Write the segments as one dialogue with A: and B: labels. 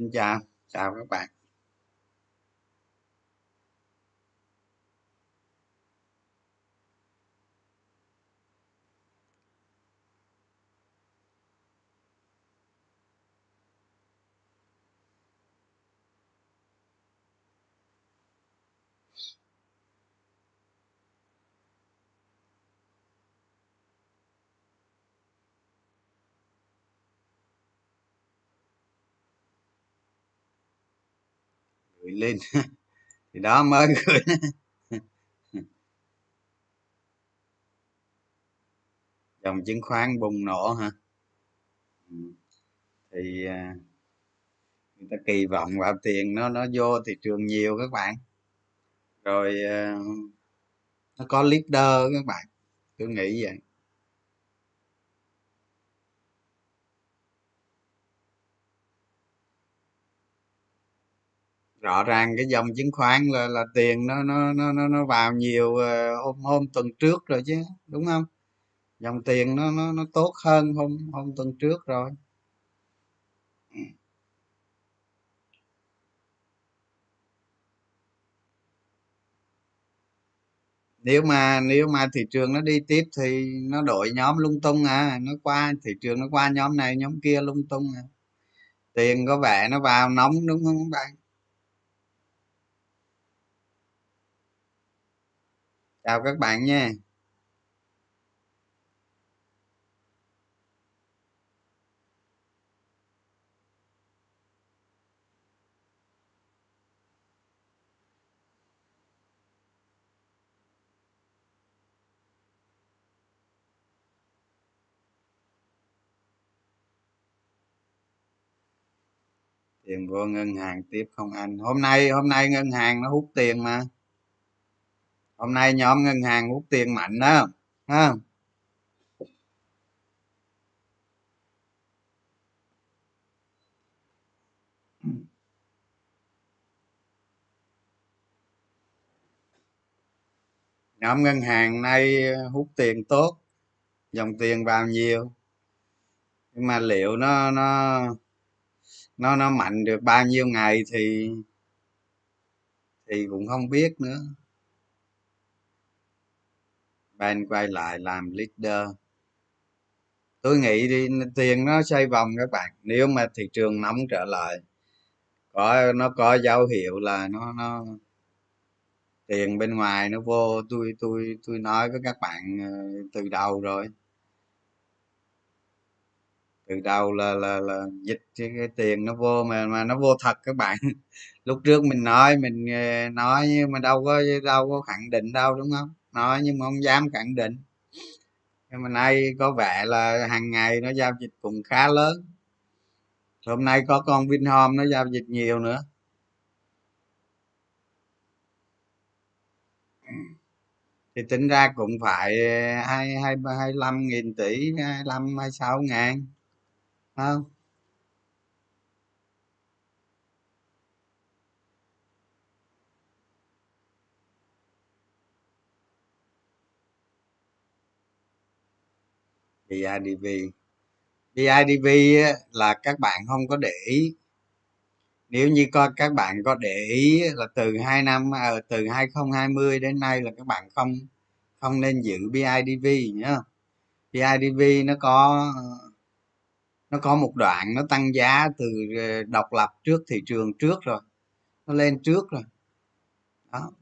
A: xin chào. Chào các bạn. Gửi lên. Thì đó mới gửi dòng chứng khoán bùng nổ hả? Ừ. Thì à, người ta kỳ vọng vào tiền nó nó vô thị trường nhiều các bạn. Rồi à, nó có leader các bạn. Tôi nghĩ vậy. Rõ ràng cái dòng chứng khoán là là tiền nó nó nó nó nó vào nhiều ờ, hôm hôm tuần trước rồi chứ, đúng không? Dòng tiền nó nó nó tốt hơn hôm hôm tuần trước rồi. Nếu mà nếu mà thị trường nó đi tiếp thì nó đổi nhóm lung tung à nó qua, thị trường nó qua nhóm này, nhóm kia lung tung à. Tiền có vẻ nó vào nóng, đúng không các bạn? Chào các bạn nha. Tiền vô ngân hàng tiếp không anh? Hôm nay hôm nay ngân hàng nó hút tiền mà hôm nay nhóm ngân hàng hút tiền mạnh đó, ha? Nhóm ngân hàng nay hút tiền tốt, dòng tiền vào nhiều. Nhưng mà liệu nó nó nó nó mạnh được bao nhiêu ngày thì thì cũng không biết nữa ban quay lại làm leader. Tôi nghĩ đi tiền nó xoay vòng các bạn. Nếu mà thị trường nóng trở lại có nó có dấu hiệu là nó nó tiền bên ngoài nó vô. Tôi tôi tôi nói với các bạn ờ, từ đầu rồi. Từ đầu là là là dịch cái, tiền nó vô mà mà nó vô thật các bạn. Lúc trước mình nói mình nói nhưng mà đâu có đâu có khẳng định đâu đúng không? Nói nhưng mà không dám khẳng định. Nhưng mà nay có vẻ là hàng ngày nó giao dịch cũng khá lớn. Hôm nay có con vinhome nó giao dịch nhiều nữa. Thì tính ra cũng phải hai hai hai lăm nghìn tỷ, hai lăm, hai sáu ngàn không? BIDV BIDV á, là các bạn không có để ý. Nếu như coi các bạn có để ý là từ hai năm ờ, từ 2020 đến nay là các bạn không không nên giữ BIDV nhá BIDV nó có nó có một đoạn nó tăng giá từ ờ, độc lập trước thị trường trước rồi. Nó lên trước rồi. Đó.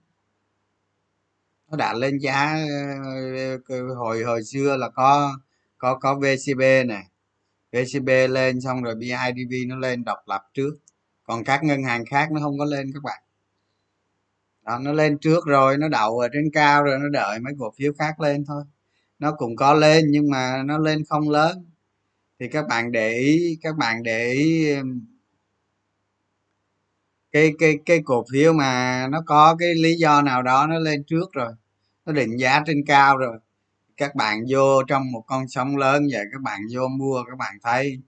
A: Nó đã lên giá ờ, ờ, hồi hồi xưa là có có có VCB này VCB lên xong rồi BIDV nó lên độc lập trước. Còn các ngân hàng khác nó không có lên các bạn. Đó, nó lên trước rồi nó đậu ở trên cao rồi nó đợi mấy cổ phiếu khác lên thôi. Nó cũng có lên nhưng mà nó lên không lớn. Thì các bạn để ý các bạn để ý cái cái cái cổ phiếu mà nó có cái lý do nào đó nó lên trước rồi. Nó định giá trên cao rồi các bạn vô trong một con sóng lớn vậy, các bạn vô mua, các bạn thấy,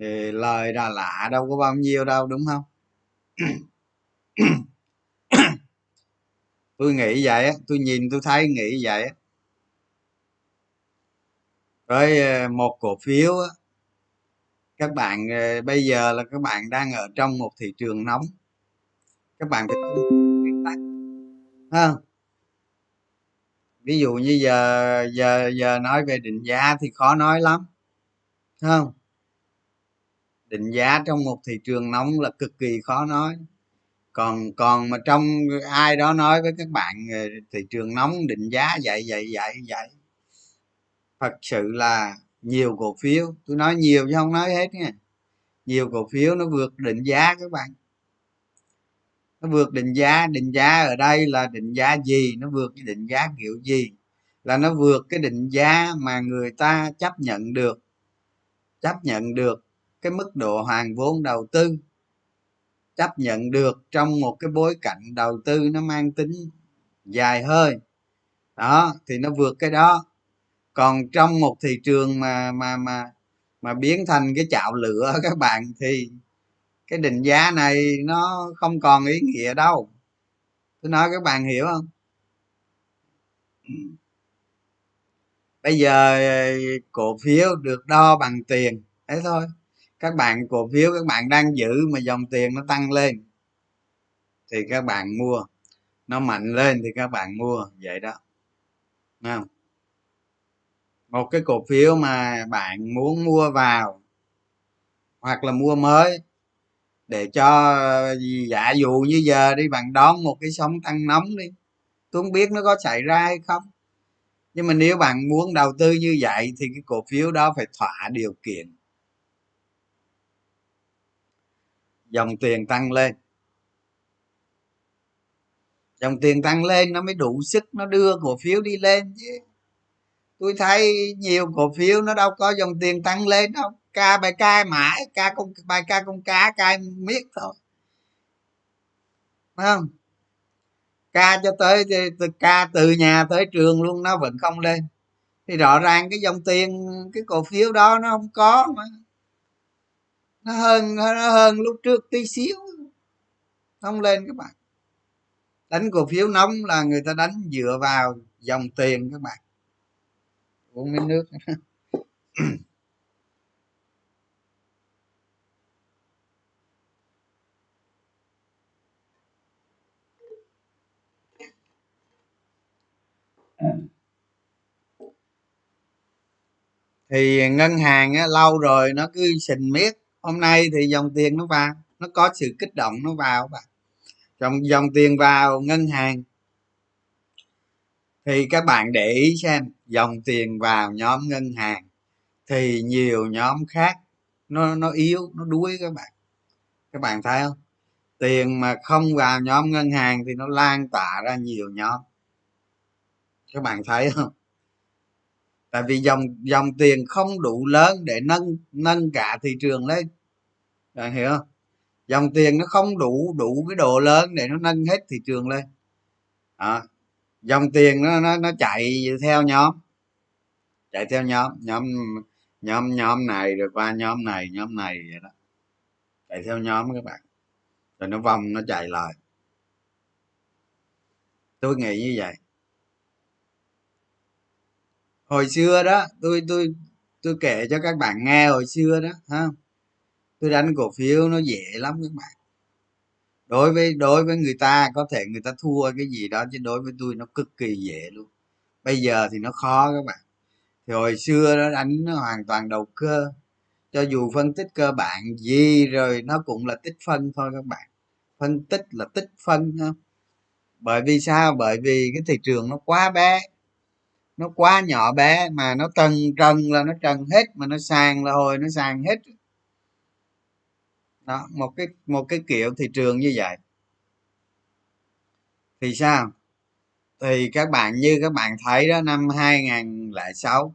A: thì lời là lạ đâu có bao nhiêu đâu, đúng không? Tôi nghĩ vậy á, tôi nhìn tôi thấy nghĩ vậy á. Với ờ, một cổ phiếu á, các bạn ờ, bây giờ là các bạn đang ở trong một thị trường nóng. Các bạn phải không nguyên tắc ví dụ như giờ giờ giờ nói về định giá thì khó nói lắm không? Định giá trong một thị trường nóng là cực kỳ khó nói. Còn còn mà trong ai đó nói với các bạn ờ, thị trường nóng, định giá vậy vậy vậy vậy, thật sự là nhiều cổ phiếu. Tôi nói nhiều chứ không nói hết nha. Nhiều cổ phiếu nó vượt định giá các bạn nó vượt định giá định giá ở đây là định giá gì? Nó vượt cái định giá kiểu gì? Là nó vượt cái định giá mà người ta chấp nhận được, chấp nhận được cái mức độ hoàn vốn đầu tư, chấp nhận được trong một cái bối cảnh đầu tư nó mang tính dài hơi. Đó, thì nó vượt cái đó. Còn trong một thị trường mà mà mà mà biến thành cái chảo lửa, các bạn, thì cái định giá này nó không còn ý nghĩa đâu. Tôi nói các bạn hiểu không? Bây giờ ờ, cổ phiếu được đo bằng tiền. Thế thôi. Các bạn, cổ phiếu các bạn đang giữ mà dòng tiền nó tăng lên, thì các bạn mua. Nó mạnh lên thì các bạn mua. Vậy đó. Đúng không? Một cái cổ phiếu mà bạn muốn mua vào hoặc là mua mới để cho ờ, giả dụ như giờ đi bạn đón một cái sóng tăng nóng đi, tôi không biết nó có xảy ra hay không. Nhưng mà nếu bạn muốn đầu tư như vậy thì cái cổ phiếu đó phải thỏa điều kiện. Dòng tiền tăng lên. Dòng tiền tăng lên nó mới đủ sức nó đưa cổ phiếu đi lên chứ. Tôi thấy nhiều cổ phiếu nó đâu có dòng tiền tăng lên đâu ca, bài ca mãi, ca con, bài ca con cá, ca miết thôi. Phải không? Ca cho tới từ ca từ nhà tới trường luôn, nó vẫn không lên. Thì rõ ràng cái dòng tiền, cái cổ phiếu đó nó không có mà. Nó hơn nó hơn lúc trước tí xíu. Không lên các bạn. Đánh cổ phiếu nóng là người ta đánh dựa vào dòng tiền các bạn. Uống miếng nước. thì ngân hàng á, lâu rồi nó cứ xình miết. Hôm nay thì dòng tiền nó vào nó có sự kích động nó vào bạn. Dòng dòng tiền vào ngân hàng. Thì các bạn để ý xem dòng tiền vào nhóm ngân hàng thì nhiều nhóm khác nó nó yếu nó đuối các bạn. Các bạn thấy không? Tiền mà không vào nhóm ngân hàng thì nó lan tỏa ra nhiều nhóm các bạn thấy không? Tại vì dòng dòng tiền không đủ lớn để nâng nâng cả thị trường lên. Bạn hiểu không? Dòng tiền nó không đủ đủ cái độ lớn để nó nâng hết thị trường lên. À, dòng tiền nó nó nó chạy theo nhóm. Chạy theo nhóm. Nhóm nhóm nhóm này rồi qua nhóm này nhóm này vậy đó. Chạy theo nhóm các bạn. Rồi nó vòng nó chạy lại. Tôi nghĩ như vậy hồi xưa đó, tôi tôi tôi kể cho các bạn nghe hồi xưa đó, ha. Tôi đánh cổ phiếu nó dễ lắm các bạn. Đối với đối với người ta, có thể người ta thua cái gì đó, chứ đối với tôi nó cực kỳ dễ luôn. Bây giờ thì nó khó các bạn. Thì hồi xưa nó đánh nó hoàn toàn đầu cơ. Cho dù phân tích cơ bản gì rồi, nó cũng là tích phân thôi các bạn. Phân tích là tích phân, ha. Bởi vì sao? Bởi vì cái thị trường nó quá bé nó quá nhỏ bé mà nó trần trần là nó trần hết mà nó sàn là hồi nó sàn hết. Đó một cái một cái kiểu thị trường như vậy. Thì sao? Thì các bạn như các bạn thấy đó năm 2006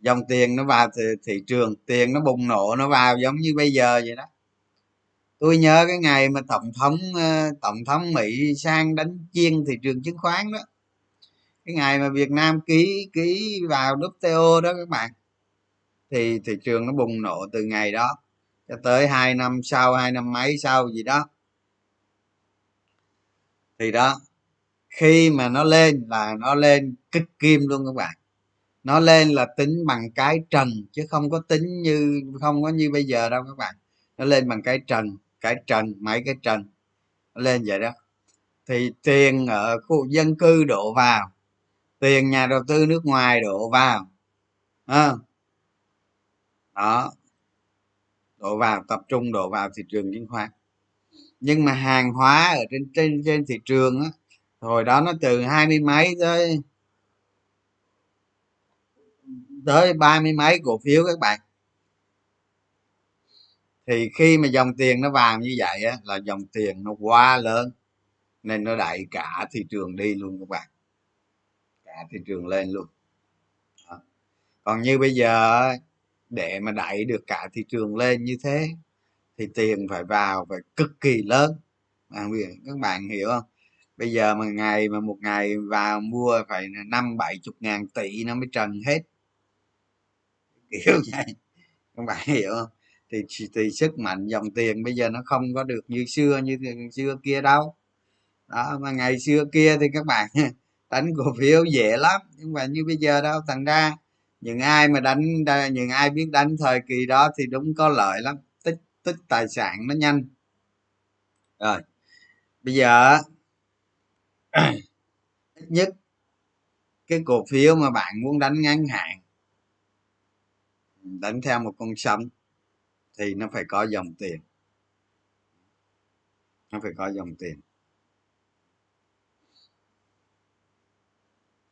A: dòng tiền nó vào thị, thị trường tiền nó bùng nổ nó vào giống như bây giờ vậy đó. Tôi nhớ cái ngày mà tổng thống ờ, tổng thống mỹ sang đánh chiên thị trường chứng khoán đó cái ngày mà việt nam ký ký vào WTO đó các bạn, thì thị trường nó bùng nổ từ ngày đó cho tới hai năm sau, hai năm mấy sau gì đó. Thì đó, khi mà nó lên là nó lên kích kim luôn các bạn. Nó lên là tính bằng cái trần chứ không có tính như, không có như bây giờ đâu các bạn. Nó lên bằng cái trần cái trần, mấy cái trần. Nó lên vậy đó. Thì tiền ở khu dân cư đổ vào tiền nhà đầu tư nước ngoài đổ vào. À, đó. Đổ vào tập trung đổ vào thị trường chứng khoán. Nhưng mà hàng hóa ở trên trên trên thị trường á hồi đó nó từ hai mươi mấy tới tới ba mươi mấy cổ phiếu các bạn. Thì khi mà dòng tiền nó vào như vậy á là dòng tiền nó quá lớn nên nó đẩy cả thị trường đi luôn các bạn thị trường lên luôn. Đó. còn như bây giờ để mà đẩy được cả thị trường lên như thế, thì tiền phải vào phải cực kỳ lớn. Các bạn hiểu không? Bây giờ mà ngày mà một ngày vào mua phải năm, bảy chục ngàn tỷ nó mới trần hết. Kiểu vậy. Các bạn hiểu không? Thì thì sức mạnh dòng tiền bây giờ nó không có được như xưa như xưa kia đâu. Đó, mà ngày xưa kia thì các bạn đánh cổ phiếu dễ lắm. Nhưng mà như bây giờ đâu, thành ra những ai mà đánh những ai biết đánh thời kỳ đó thì đúng có lợi lắm. Tích tích tài sản nó nhanh. Rồi, bây giờ ít nhất cái cổ phiếu mà bạn muốn đánh ngắn hạn, đánh theo một con sông thì nó phải có dòng tiền. Nó phải có dòng tiền.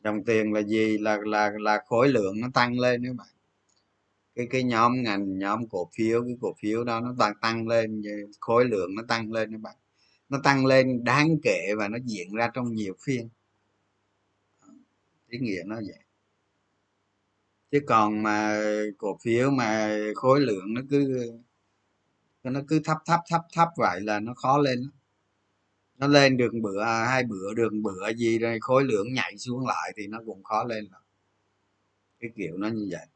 A: Dòng tiền là gì? Là là là khối lượng nó tăng lên các bạn. Cái cái nhóm ngành, nhóm cổ phiếu, cái cổ phiếu đó nó tăng tăng lên khối lượng nó tăng lên các bạn. Nó tăng lên đáng kể và nó diễn ra trong nhiều phiên. Ý nghĩa nó vậy. Chứ còn mà cổ phiếu mà khối lượng nó cứ nó cứ thấp thấp thấp thấp vậy là nó khó lên nó lên được bữa à, hai bữa đường bữa gì rồi khối lượng nhảy xuống lại thì nó cũng khó lên lắm cái kiểu nó như vậy.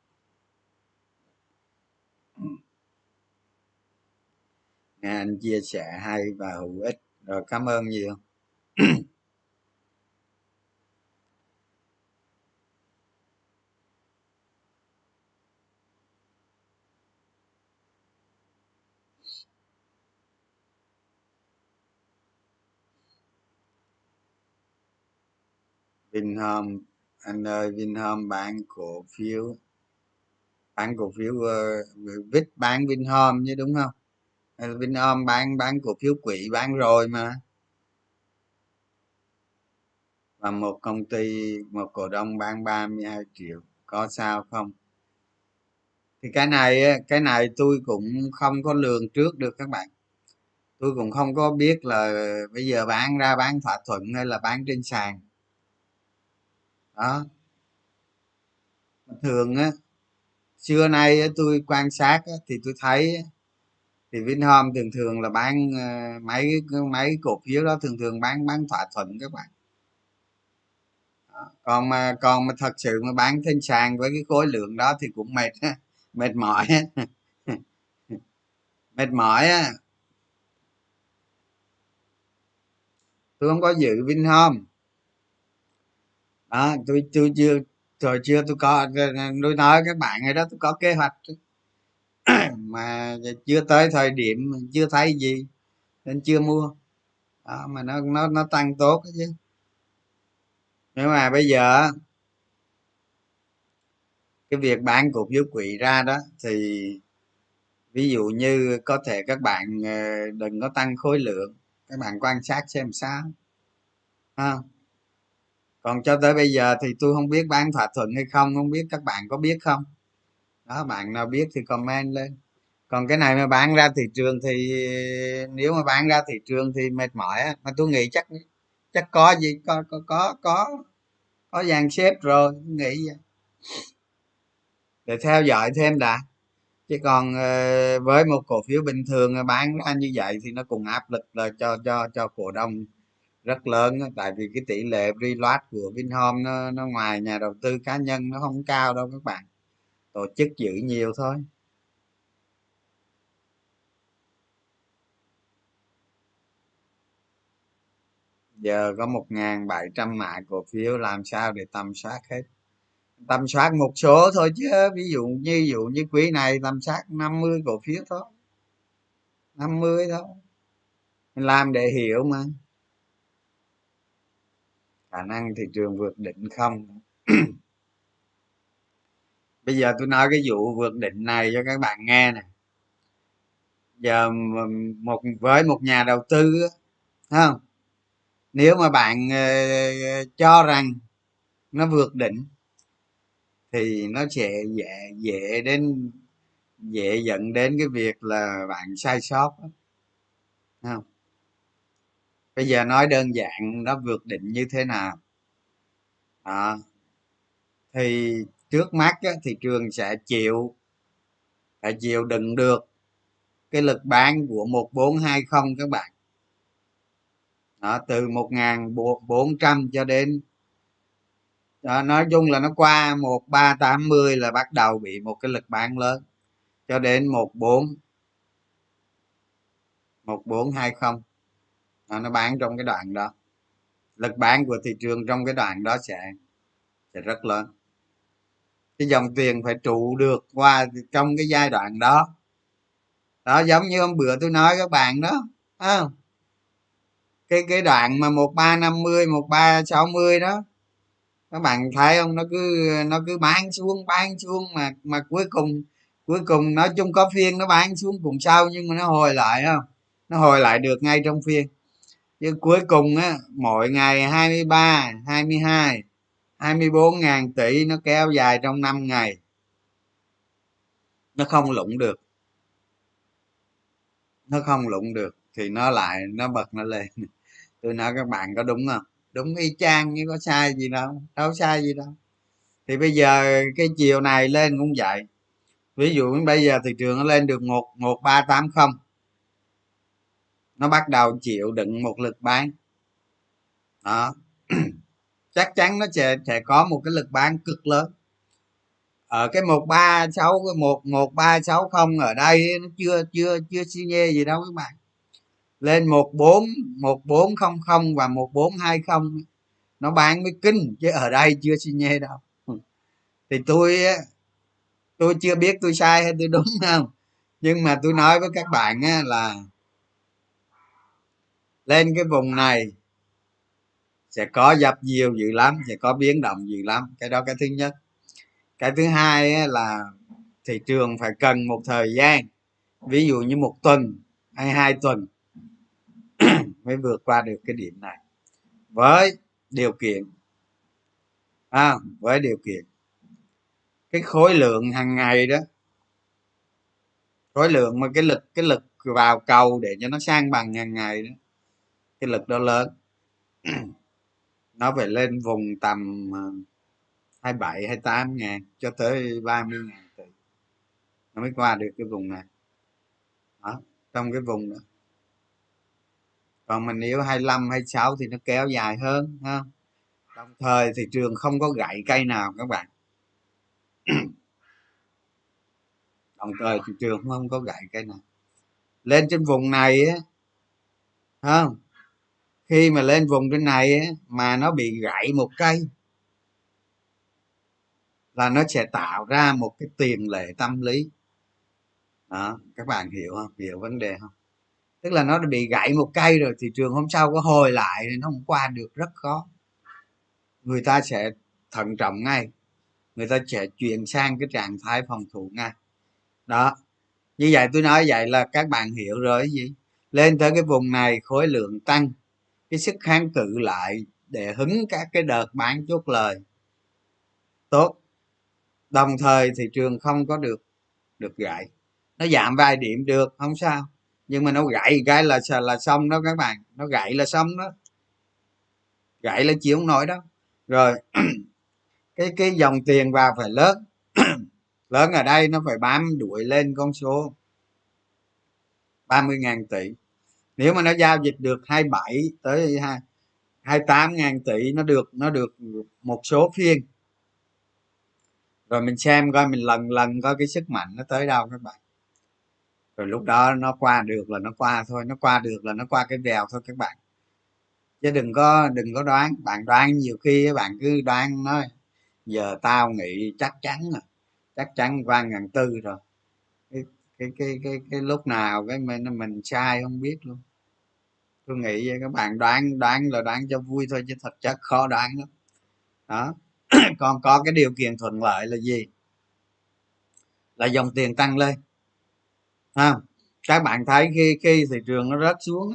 A: Nghe anh chia sẻ hay và hữu ích, rồi cảm ơn nhiều. Vinhome anh ơi Vinhome bán cổ phiếu. Bán cổ phiếu ờ, uh, vít bán Vinhome chứ đúng không? Vinhome bán bán cổ phiếu quỹ bán rồi mà. Và một công ty một cổ đông bán 32 triệu có sao không? Thì cái này cái này tôi cũng không có lường trước được các bạn. Tôi cũng không có biết là bây giờ bán ra bán thỏa thuận hay là bán trên sàn đó. Thường á, xưa nay tôi quan sát thì tôi thấy thì Vinhome thường thường là bán ờ, mấy mấy cổ phiếu đó thường thường bán bán thỏa thuận các bạn. Còn mà còn mà thật sự mà bán trên sàn với cái khối lượng đó thì cũng mệt mệt mỏi mệt mỏi á. Tôi không có giữ Vinhome à, tôi tôi chưa rồi chưa tôi có tôi nói các bạn rồi đó tôi có kế hoạch. Mà chưa tới thời điểm chưa thấy gì nên chưa mua. Đó, mà nó nó nó tăng tốt chứ. Nhưng mà bây giờ cái việc bán cổ phiếu quỹ ra đó thì ví dụ như có thể các bạn ờ, đừng có tăng khối lượng các bạn quan sát xem sao. Ha còn cho tới bây giờ thì tôi không biết bán thỏa thuận hay không không biết các bạn có biết không? Đó, bạn nào biết thì comment lên. Còn cái này mà bán ra thị trường thì, nếu mà bán ra thị trường thì mệt mỏi á. Mà tôi nghĩ chắc chắc có gì, có có có có có dàn xếp rồi nghĩ vậy. Để theo dõi thêm đã. Chứ còn ờ, với một cổ phiếu bình thường bán ra như vậy thì nó cũng áp lực là cho cho cho cổ đông rất lớn đó, tại vì cái tỷ lệ reload của Vinhome nó, nó ngoài nhà đầu tư cá nhân nó không cao đâu các bạn. Tổ chức giữ nhiều thôi. Giờ có một ngàn bảy trăm mã cổ phiếu làm sao để tầm soát hết? Tầm soát một số thôi chứ ví dụ như ví dụ như quý này tầm soát 50 cổ phiếu thôi. 50 thôi. Mình làm để hiểu mà khả năng thị trường vượt đỉnh không? Bây giờ tôi nói cái vụ vượt đỉnh này cho các bạn nghe nè. Giờ một, với một nhà đầu tư không? Nếu mà bạn ờ, cho rằng nó vượt đỉnh thì nó sẽ dễ dễ đến, dễ dẫn đến cái việc là bạn sai sót không? Bây giờ nói đơn giản nó vượt định như thế nào? À, thì trước mắt á, thị trường sẽ chịu phải chịu đựng được cái lực bán của 1420 các bạn. Đó, từ 1400 cho đến đó, nói chung là nó qua 1380 là bắt đầu bị một cái lực bán lớn cho đến 14 1420 nó bán trong cái đoạn đó. Lực bán của thị trường trong cái đoạn đó sẽ sẽ rất lớn. Cái dòng tiền phải trụ được qua trong cái giai đoạn đó. Đó giống như hôm bữa tôi nói các bạn đó à, cái cái đoạn mà một ba năm mươi một ba sáu mươi đó các bạn thấy không? Nó cứ nó cứ bán xuống bán xuống mà mà cuối cùng cuối cùng nói chung có phiên nó bán xuống cùng sau nhưng mà nó hồi lại không? Nó hồi lại được ngay trong phiên chứ cuối cùng á, mỗi ngày 23 22 24 ngàn tỷ nó kéo dài trong 5 ngày. Nó không lụng được. Nó không lụng được thì nó lại, nó bật nó lên. Tôi nói các bạn có đúng không? Đúng y chang như có sai gì đâu đâu sai gì đâu. Thì bây giờ cái chiều này lên cũng vậy. Ví dụ bây giờ thị trường nó lên được một một ba tám không nó bắt đầu chịu đựng một lực bán. Đó. Chắc chắn nó sẽ sẽ có một cái lực bán cực lớn. Ở cái một ba sáu một một ba sáu không ở đây nó chưa chưa chưa xi nhê gì đâu các bạn. Lên một bốn một bốn không không và một bốn hai không nó bán mới kinh chứ ở đây chưa xi nhê đâu. Thì tôi tôi chưa biết tôi sai hay tôi đúng không? Nhưng mà tôi nói với các bạn á, là lên cái vùng này sẽ có dập nhiều dữ lắm sẽ có biến động dữ lắm. Cái đó cái thứ nhất. Cái thứ hai là thị trường phải cần một thời gian ví dụ như một tuần hay hai tuần mới vượt qua được cái điểm này. Với điều kiện à, với điều kiện cái khối lượng hàng ngày đó khối lượng mà cái lực cái lực vào cầu để cho nó sang bằng hàng ngày đó cái lực đó lớn. Nó phải lên vùng tầm 27 ờ, 28 ngàn cho tới 30 ngàn tỷ. Nó mới qua được cái vùng này. Đó trong cái vùng đó. Còn mình nếu 25 26 thì nó kéo dài hơn ha đồng thời thị trường không có gãy cây nào các bạn. Đồng thời thị trường không có gãy cây nào. Lên trên vùng này á không khi mà lên vùng trên này ấy, mà nó bị gãy một cây là nó sẽ tạo ra một cái tiền lệ tâm lý. Đó các bạn hiểu không? Hiểu vấn đề không? Tức là nó đã bị gãy một cây rồi thị trường hôm sau có hồi lại thì nó không qua được rất khó. Người ta sẽ thận trọng ngay. Người ta sẽ chuyển sang cái trạng thái phòng thủ ngay. Đó như vậy tôi nói vậy là các bạn hiểu rồi gì? Lên tới cái vùng này khối lượng tăng cái sức kháng cự lại để hứng các cái đợt bán chốt lời. Tốt. Đồng thời thị trường không có được được gãy. Nó giảm vài điểm được, không sao. Nhưng mà nó gãy cái là là xong đó các bạn. Nó gãy là xong đó. Gãy là chịu không nổi đó. Rồi, cái cái dòng tiền vào phải lớn. Lớn ở đây nó phải bám đuổi lên con số 30.000 tỷ nếu mà nó giao dịch được 27 tới 28 ngàn tỷ, nó được nó được một số phiên. Rồi mình xem coi, mình lần lần coi cái sức mạnh nó tới đâu các bạn. Rồi lúc đó nó qua được là nó qua thôi, nó qua được là nó qua cái đèo thôi các bạn. Chứ đừng có đừng có đoán. Bạn đoán nhiều khi bạn cứ đoán nói giờ tao nghĩ chắc chắn rồi, chắc chắn qua ngàn tư rồi cái cái cái cái, lúc nào cái mình mình sai không biết luôn. Tôi nghĩ vậy các bạn đoán đoán là đoán cho vui thôi chứ thật chất khó đoán lắm. Đó. Còn có cái điều kiện thuận lợi là gì? Là dòng tiền tăng lên. Ha các bạn thấy khi khi thị trường nó rớt xuống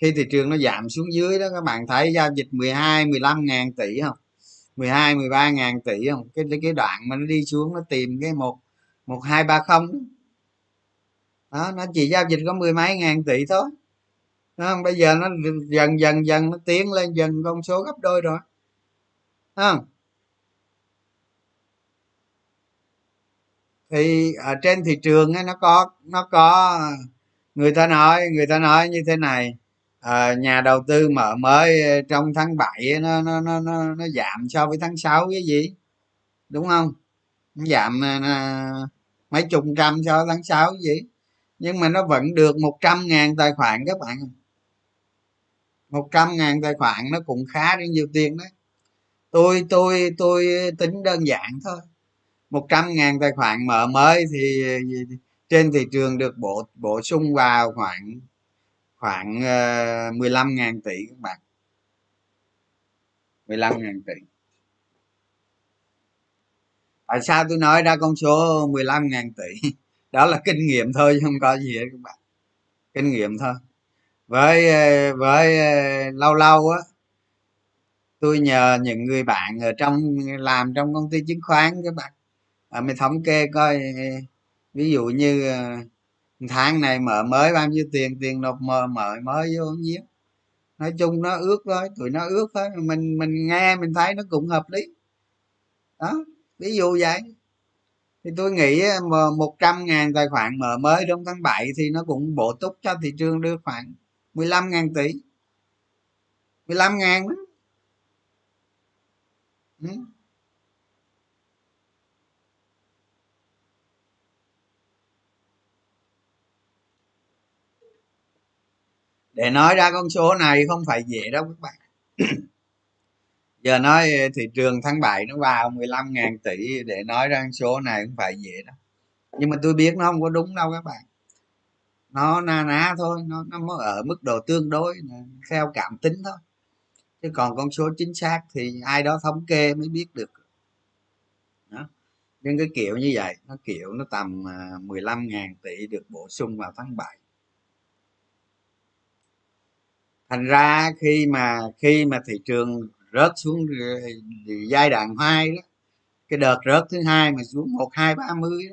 A: khi thị trường nó giảm xuống dưới đó các bạn thấy giao dịch 12 15 ngàn tỷ không? 12 13 ngàn tỷ không? Cái cái đoạn mà nó đi xuống nó tìm cái một một hai ba không đó nó chỉ giao dịch có mười mấy ngàn tỷ thôi. Đó, bây giờ nó dần dần dần nó tiến lên dần con số gấp đôi rồi. Không? Thì ở trên thị trường ấy, nó có nó có người ta nói người ta nói như thế này. À, nhà đầu tư mở mới trong tháng 7 nó nó nó nó, nó giảm so với tháng 6 cái gì? Đúng không? Nó giảm à, à mấy chục trăm so với tháng 6 cái gì? Nhưng mà nó vẫn được 100 ngàn tài khoản các bạn một trăm ngàn tài khoản nó cũng khá đến nhiều tiền đấy. Tôi tôi tôi tính đơn giản thôi. một trăm ngàn tài khoản mở mới thì trên thị trường được bổ bổ sung vào khoảng khoảng ờ, 15 ngàn tỷ các bạn. 15 ngàn tỷ. Tại sao tôi nói ra con số 15 ngàn tỷ? Đó là kinh nghiệm thôi chứ không có gì hết các bạn. Kinh nghiệm thôi. Với ờ, với ờ, lâu lâu á tôi nhờ những người bạn ở trong làm trong công ty chứng khoán các bạn. À, mình thống kê coi ví dụ như tháng này mở mới bao nhiêu tiền tiền nộp mở mở mới vô nhiêu nói chung nó ước thôi tụi nó ước thôi. Mình mình nghe mình thấy nó cũng hợp lý. Đó ví dụ vậy thì tôi nghĩ ờ, một trăm ngàn tài khoản mở mới trong tháng 7 thì nó cũng bổ túc cho thị trường đưa khoảng 15 ngàn tỷ. 15 ngàn đó. Ừ. để nói ra con số này không phải dễ đâu các bạn. giờ nói ờ, thị trường tháng 7 nó vào 15 ngàn tỷ để nói ra con số này không phải dễ đâu. Nhưng mà tôi biết nó không có đúng đâu các bạn. Nó na ná thôi nó nó ở mức độ tương đối ờ, theo cảm tính thôi. Chứ còn con số chính xác thì ai đó thống kê mới biết được. Đó. nhưng cái kiểu như vậy nó kiểu nó tầm ờ, 15 à, ngàn tỷ được bổ sung vào tháng 7 thành ra khi mà khi mà thị trường rớt xuống giai đoạn hai đó, cái đợt rớt thứ hai mà xuống một, hai, ba, mươi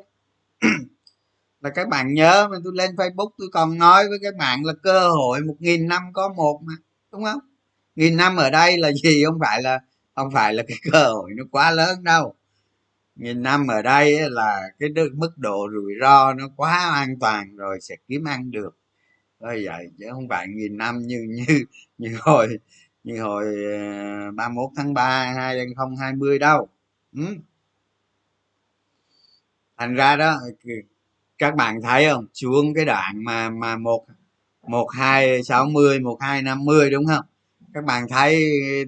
A: là các bạn nhớ mà tôi lên facebook tôi còn nói với các bạn là cơ hội một nghìn năm có một mà, đúng không? Nghìn năm ở đây là gì? Không phải là, không phải là cái cơ hội nó quá lớn đâu. Nghìn năm ở đây là cái mức độ rủi ro nó quá an toàn rồi sẽ kiếm ăn được. Thôi vậy chứ không phải nghìn năm như như như hồi như hồi ờ, 31 tháng 3 2020 đâu. Ừ. thành ra đó các bạn thấy không? Xuống cái đoạn mà mà một một hai sáu mươi, một hai năm mươi đúng không? Các bạn thấy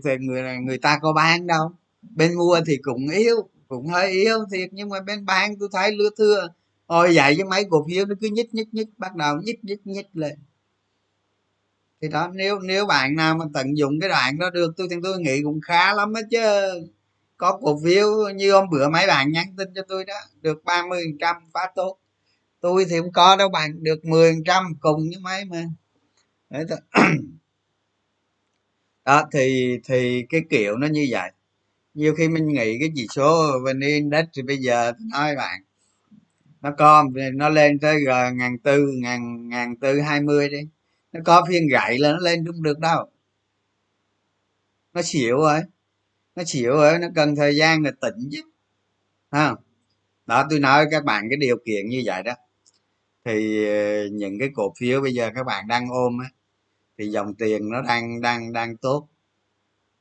A: thì người người ta có bán đâu. Bên mua thì cũng yếu, cũng hơi yếu thiệt. Nhưng mà bên bán, tôi thấy lứa thưa, ôi vậy với mấy cổ phiếu nó cứ nhích nhích nhích, bắt đầu nhích nhích nhích lên thì đó, nếu nếu bạn nào mà tận dụng cái đoạn đó được, tôi thì tôi nghĩ cũng khá lắm á chứ. Có cổ phiếu như hôm bữa mấy bạn nhắn tin cho tôi đó, được 30 trăm quá tốt. Tôi thì không có đâu bạn, được 10 trăm cùng với mấy mà. Đấy đó, thì thì cái kiểu nó như vậy. Nhiều khi mình nghĩ cái chỉ số vn index thì bây giờ tôi nói bạn, nó con nó lên tới gần ngàn tư, ngàn ngàn tư hai mươi đi nó có phiên gãy là nó lên không được đâu. Nó xỉu rồi. Nó xỉu rồi, nó cần thời gian là tỉnh chứ. Ha đó, tôi nói các bạn cái điều kiện như vậy đó. Thì ờ, những cái cổ phiếu bây giờ các bạn đang ôm á, thì dòng tiền nó đang đang đang tốt.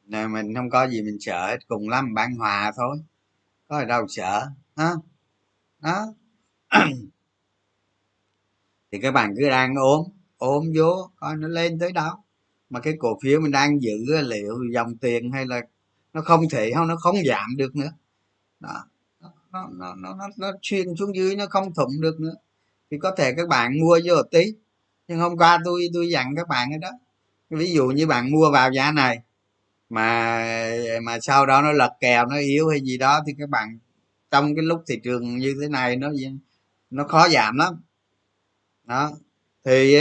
A: Nên mình không có gì mình sợ hết cùng lắm bán hòa thôi. Có gì đâu sợ ha đó. Thì các bạn cứ đang ôm ôm vô coi nó lên tới đâu mà cái cổ phiếu mình đang giữ liệu dòng tiền hay là nó không thể không nó không giảm được nữa. Đó. Nó nó nó nó, nó xuyên xuống dưới nó không thủng được nữa. Thì có thể các bạn mua vô một tí. Nhưng hôm qua tôi tôi dặn các bạn cái đó. Ví dụ như bạn mua vào giá này mà mà sau đó nó lật kèo nó yếu hay gì đó thì các bạn trong cái lúc thị trường như thế này nó nó khó giảm lắm. Đó. Thì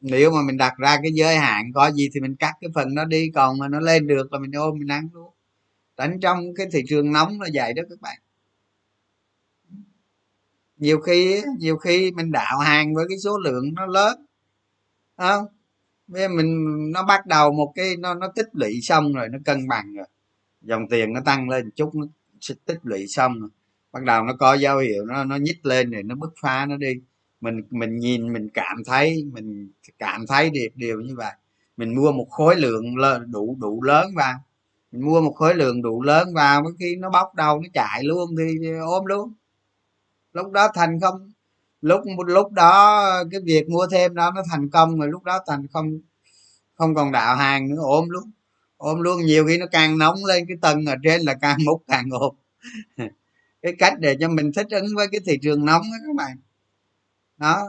A: nếu mà mình đặt ra cái giới hạn có gì thì mình cắt cái phần nó đi, còn mà nó lên được là mình ôm, mình ăn luôn. Đánh trong cái thị trường nóng là vậy đó các bạn. Nhiều khi nhiều khi mình đạo hàng với cái số lượng nó lớn không? Bây mình, nó bắt đầu một cái, nó nó tích lũy xong rồi nó cân bằng rồi. Dòng tiền nó tăng lên chút, nó tích lũy xong rồi. Bắt đầu nó có dấu hiệu nó nó nhích lên rồi nó bứt phá nó đi mình mình nhìn, mình cảm thấy, mình cảm thấy được điều như vậy. Mình mua một khối lượng đủ đủ lớn vào. Mình mua một khối lượng đủ lớn vào có khi nó bóc đầu, nó chạy luôn thì ôm luôn. Lúc đó thành không, lúc lúc đó cái việc mua thêm đó nó thành công rồi, lúc đó thành không không còn đạo hàng nữa, ôm luôn. Ôm luôn, nhiều khi nó càng nóng lên, cái tầng ở trên là càng múc càng ôm. Cái cách để cho mình thích ứng với cái thị trường nóng đó các bạn đó.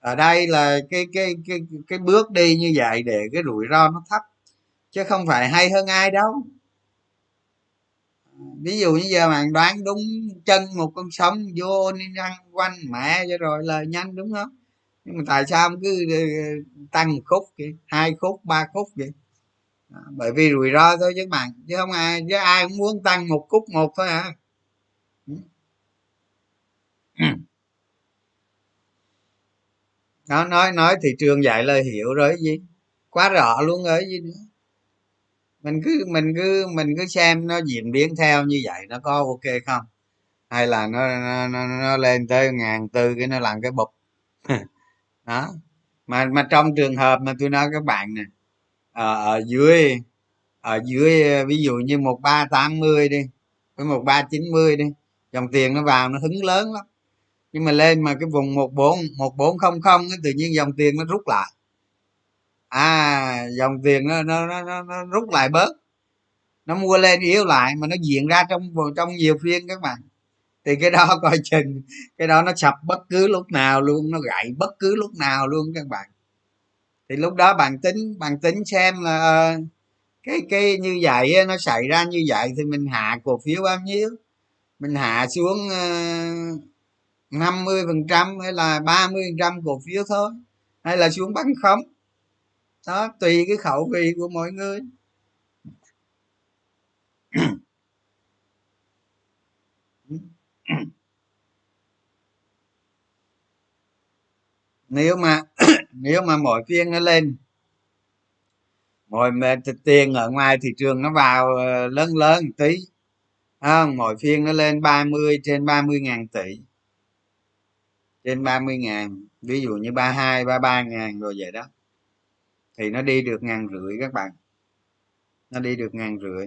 A: Ở đây là cái cái cái cái bước đi như vậy để cái rủi ro nó thấp, chứ không phải hay hơn ai đâu. Ví dụ như giờ bạn đoán đúng chân một con sống vô nên ăn quanh mẹ cho rồi lời nhanh, đúng không? Nhưng mà tại sao cứ ờ, tăng một khúc kìa hai khúc, ba khúc vậy? Bởi vì rủi ro thôi chứ bạn, chứ không ai, chứ ai cũng muốn tăng một khúc một thôi à nó nói nói thị trường dạy lời hiểu rồi gì? Quá rõ luôn rồi gì nữa? Mình cứ mình cứ mình cứ xem nó diễn biến theo như vậy nó có ok không? Hay là nó nó, nó, nó lên tới ngàn tư cái nó làm cái bụp đó. Mà mà trong trường hợp mà tôi nói các bạn nè ở, ở dưới ở dưới ví dụ như một ba tám mươi đi với một ba chín mươi đi dòng tiền nó vào nó hứng lớn lắm nhưng mà lên mà cái vùng một bốn một bốn không không tự nhiên dòng tiền nó rút lại. À dòng tiền nó nó, nó, nó rút lại bớt. Nó mua lên yếu lại mà nó diễn ra trong trong nhiều phiên các bạn. Thì cái đó coi chừng cái đó nó sập bất cứ lúc nào luôn nó gãy bất cứ lúc nào luôn các bạn. Thì lúc đó bạn tính bạn tính xem là ờ, cái cái như vậy nó xảy ra như vậy thì mình hạ cổ phiếu bao nhiêu? Mình hạ xuống ờ, ờ, năm mươi phần trăm hay là ba mươi phần trăm cổ phiếu thôi. Hay là xuống bắn không đó tùy cái khẩu vị của mọi người. Nếu mà nếu mà mỗi phiên nó lên mỗi tiền ở ngoài thị trường nó vào ờ, lớn lớn một tí. Không? Mỗi phiên nó lên 30 trên 30 ngàn tỷ trên 30 ngàn, ví dụ như 32 33 ngàn rồi vậy đó, thì nó đi được ngàn rưỡi các bạn. Nó đi được ngàn rưỡi.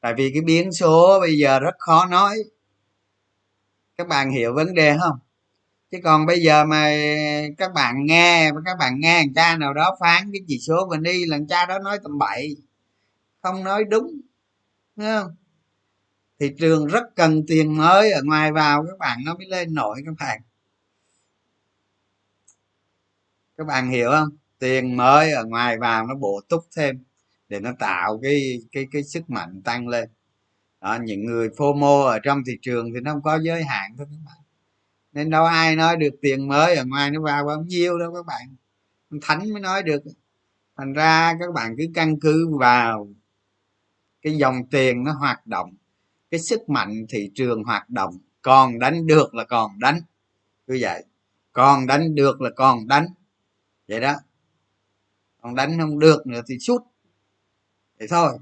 A: Tại vì cái biến số bây giờ rất khó nói. Các bạn hiểu vấn đề không? Chứ còn bây giờ mà các bạn nghe, các bạn nghe thằng cha nào đó phán cái chỉ số mình đi, là cha đó nói tầm bậy. Không nói đúng không? Thị trường rất cần tiền mới ở ngoài vào các bạn, nó mới lên nổi các bạn các bạn hiểu không? Tiền mới ở ngoài vào nó bổ túc thêm để nó tạo cái cái cái sức mạnh tăng lên. Đó, những người fomo ở trong thị trường thì nó không có giới hạn thôi các bạn. Nên đâu ai nói được tiền mới ở ngoài nó vào bao nhiêu đâu các bạn. Thánh mới nói được. Thành ra các bạn cứ căn cứ vào cái dòng tiền nó hoạt động cái sức mạnh thị trường hoạt động. Còn đánh được là còn đánh. Cứ vậy. Còn đánh được là còn đánh vậy đó. Còn đánh không được nữa thì sút. Vậy thôi.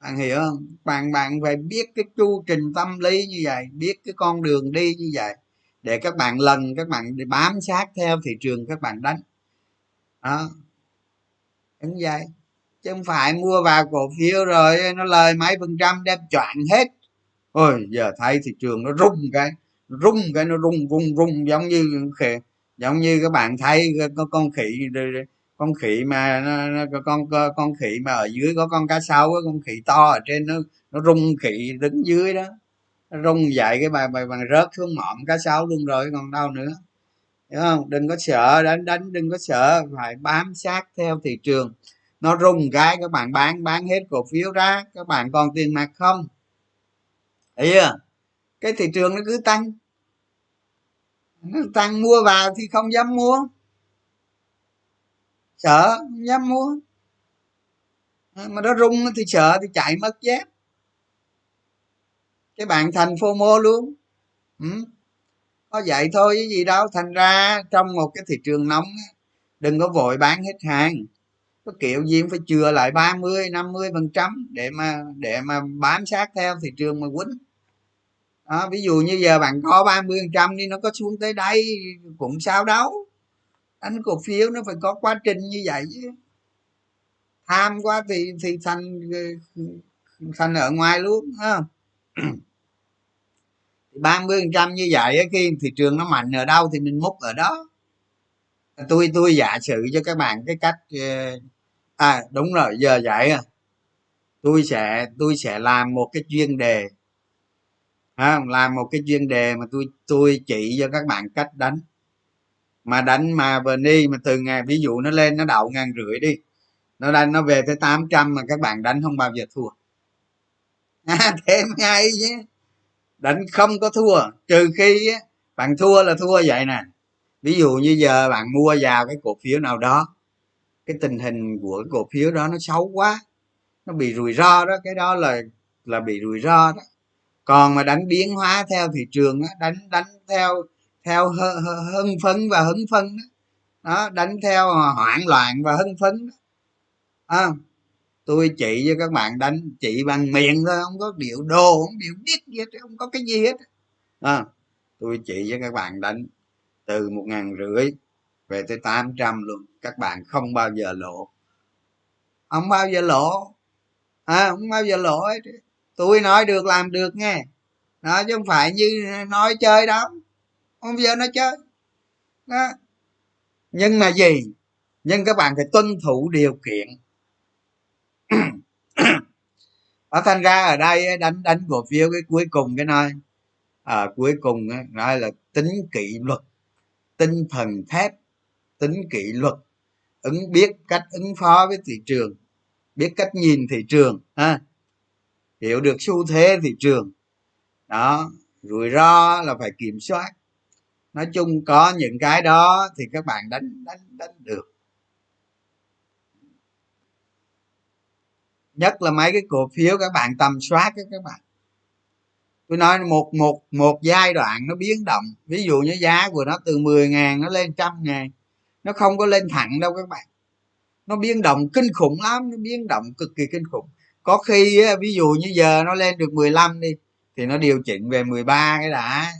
A: Bạn hiểu không? Bạn bạn phải biết cái chu trình tâm lý như vậy, biết cái con đường đi như vậy để các bạn lần, các bạn đi bám sát theo thị trường các bạn đánh. Đó. Đúng vậy. Chứ không phải mua vào cổ phiếu rồi nó lời mấy phần trăm đem choạng hết. Ôi, giờ thấy thị trường nó rung cái rung cái nó rung rung rung giống như khỉ giống như các bạn thấy con, con khỉ con khỉ mà nó, nó, con con khỉ mà ở dưới có con cá sấu con khỉ to ở trên nó nó rung khỉ đứng dưới đó. Nó rung dậy cái bài bài bằng rớt xuống mỏm cá sấu luôn rồi còn đâu nữa. Hiểu không? Đừng có sợ đánh đánh đừng có sợ phải bám sát theo thị trường. Nó rung cái các bạn bán bán hết cổ phiếu ra các bạn còn tiền mặt không? Thấy chưa? Cái thị trường nó cứ tăng tăng mua vào thì không dám mua. Sợ, không dám mua. À, mà nó rung thì sợ thì chạy mất dép. Cái bạn thành phô mô luôn. Ừ. có vậy thôi cái gì đâu. Thành ra trong một cái thị trường nóng đừng có vội bán hết hàng. Có kiểu gì cũng phải chừa lại 30 50 phần trăm để mà để mà bám sát theo thị trường mà quýnh à, ví dụ như giờ bạn có 30 phần trăm đi nó có xuống tới đây cũng sao đâu. Đánh cổ phiếu nó phải có quá trình như vậy chứ. Tham quá thì thì thành thành ở ngoài luôn ha. Ba mươi phần trăm như vậy khi thị trường nó mạnh ở đâu thì mình múc ở đó. Tôi tôi giả sử cho các bạn cái cách ờ, à đúng rồi giờ vậy à. Tôi sẽ tôi sẽ làm một cái chuyên đề à, làm một cái chuyên đề mà tôi tôi chỉ cho các bạn cách đánh. Mà đánh mà đi mà từ ngày ví dụ nó lên nó đậu ngàn rưỡi đi nó đánh nó về tới 800 mà các bạn đánh không bao giờ thua. À, thêm ngay chứ. Đánh không có thua trừ khi á, bạn thua là thua vậy nè. Ví dụ như giờ bạn mua vào cái cổ phiếu nào đó cái tình hình của cái cổ phiếu đó nó xấu quá nó bị rủi ro đó cái đó là là bị rủi ro đó còn mà đánh biến hóa theo thị trường đó, đánh đánh theo theo hưng phấn và hứng phấn đó, đó đánh theo hoảng loạn và hưng phấn đó. À, tôi chỉ cho các bạn đánh chỉ bằng miệng thôi không có điệu đồ không điệu biết gì hết không có cái gì hết. À, tôi chỉ cho các bạn đánh từ một ngàn rưỡi về tới tám trăm luôn các bạn không bao giờ lộ. Không bao giờ lộ. À, không bao giờ lộ hết tôi nói được làm được nghe. Đó chứ không phải như nói chơi đó. Không giờ nói chơi. Đó. Nhưng mà gì? Nhưng các bạn phải tuân thủ điều kiện. Ở thành ra ở đây đánh đánh cổ phiếu cái cuối cùng cái nói à, cuối cùng nói là tính kỷ luật tinh thần thép tính kỷ luật ứng biết cách ứng phó với thị trường biết cách nhìn thị trường ha hiểu được xu thế thị trường. Đó, rủi ro là phải kiểm soát. Nói chung có những cái đó thì các bạn đánh đánh đánh được. Nhất là mấy cái cổ phiếu các bạn tầm soát đó các bạn. Tôi nói một một một giai đoạn nó biến động. Ví dụ như giá của nó từ 10 ngàn nó lên trăm ngàn, nó không có lên thẳng đâu các bạn. Nó biến động kinh khủng lắm, nó biến động cực kỳ kinh khủng có khi ví dụ như giờ nó lên được 15 đi, thì nó điều chỉnh về 13 cái đã.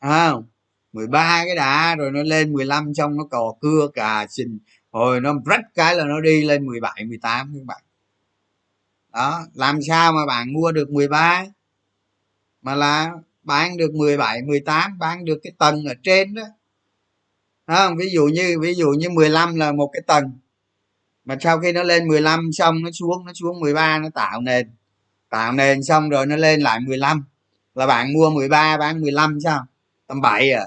A: Không? 13 cái đã, rồi nó lên 15 xong nó cò cưa cà xin hồi nó rách cái là nó đi lên 17 18 các bạn. Đó, làm sao mà bạn mua được 13 mà là bán được 17 18 bán được cái tầng ở trên đó. Không? Ví dụ như, ví dụ như 15 là một cái tầng mà sau khi nó lên 15 xong nó xuống nó xuống 13 nó tạo nền. Tạo nền xong rồi nó lên lại 15 là bạn mua 13 bán 15 sao? Tầm 7 à.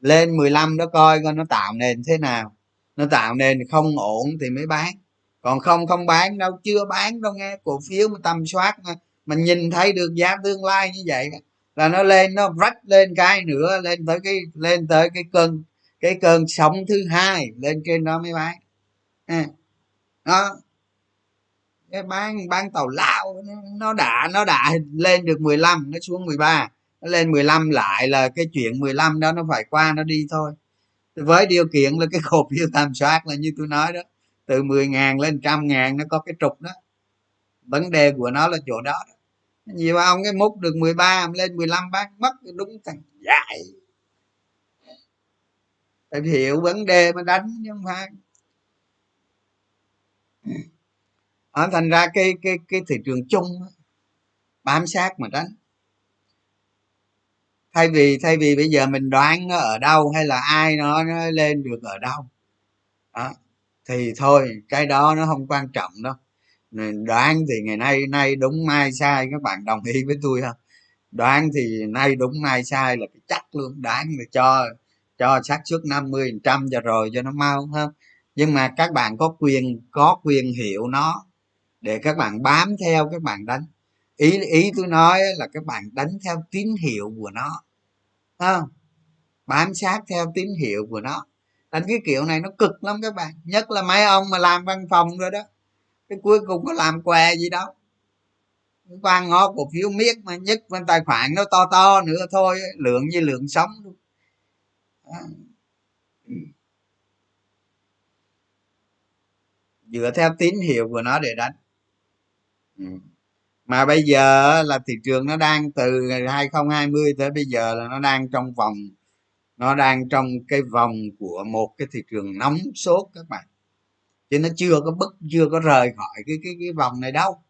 A: Lên 15 đó coi coi nó tạo nền thế nào. Nó tạo nền không ổn thì mới bán. Còn không không bán đâu chưa bán đâu nghe. Cổ phiếu mà tầm soát mà, mình nhìn thấy được giá tương lai như vậy là nó lên nó rách lên cái nữa lên tới cái lên tới cái cơn cái cơn sóng thứ hai lên trên đó mới bán à, đó. Cái bán bán tàu lao nó đã nó đã lên được 15 nó xuống 13 nó lên 15 lại là cái chuyện 15 đó nó phải qua nó đi thôi. Với điều kiện là cái cổ phiếu tầm soát là như tôi nói đó từ 10 ngàn lên trăm ngàn nó có cái trục đó. Vấn đề của nó là chỗ đó, đó. nhiều ông cái múc được 13 lên 15 bán mất đúng thằng dại. Phải hiểu vấn đề mà đánh chứ không phải ở thành ra cái cái cái thị trường chung bám sát mà đánh thay vì thay vì bây giờ mình đoán nó ở đâu hay là ai nó, nó lên được ở đâu đó. thì thôi cái đó nó không quan trọng đâu. Đoán thì ngày nay nay đúng mai sai các bạn đồng ý với tôi không? Đoán thì nay đúng mai sai là chắc luôn đoán là cho cho xác suất 50 trăm cho rồi cho nó mau hơn nhưng mà các bạn có quyền có quyền hiểu nó để các bạn bám theo các bạn đánh. Ý ý tôi nói là các bạn đánh theo tín hiệu của nó. Không? Bám sát theo tín hiệu của nó. Đánh cái kiểu này nó cực lắm các bạn. Nhất là mấy ông mà làm văn phòng rồi đó. Cái cuối cùng có làm què gì đâu. Quan ngó cổ phiếu miết mà nhất bên tài khoản nó to to nữa thôi lượng như lượng sống luôn. Dựa theo tín hiệu của nó để đánh. Ừ. mà bây giờ là thị trường nó đang từ 2020 tới bây giờ là nó đang trong vòng, nó đang trong cái vòng của một cái thị trường nóng sốt các bạn. Chứ nó chưa có bứt, chưa có rời khỏi cái cái cái vòng này đâu.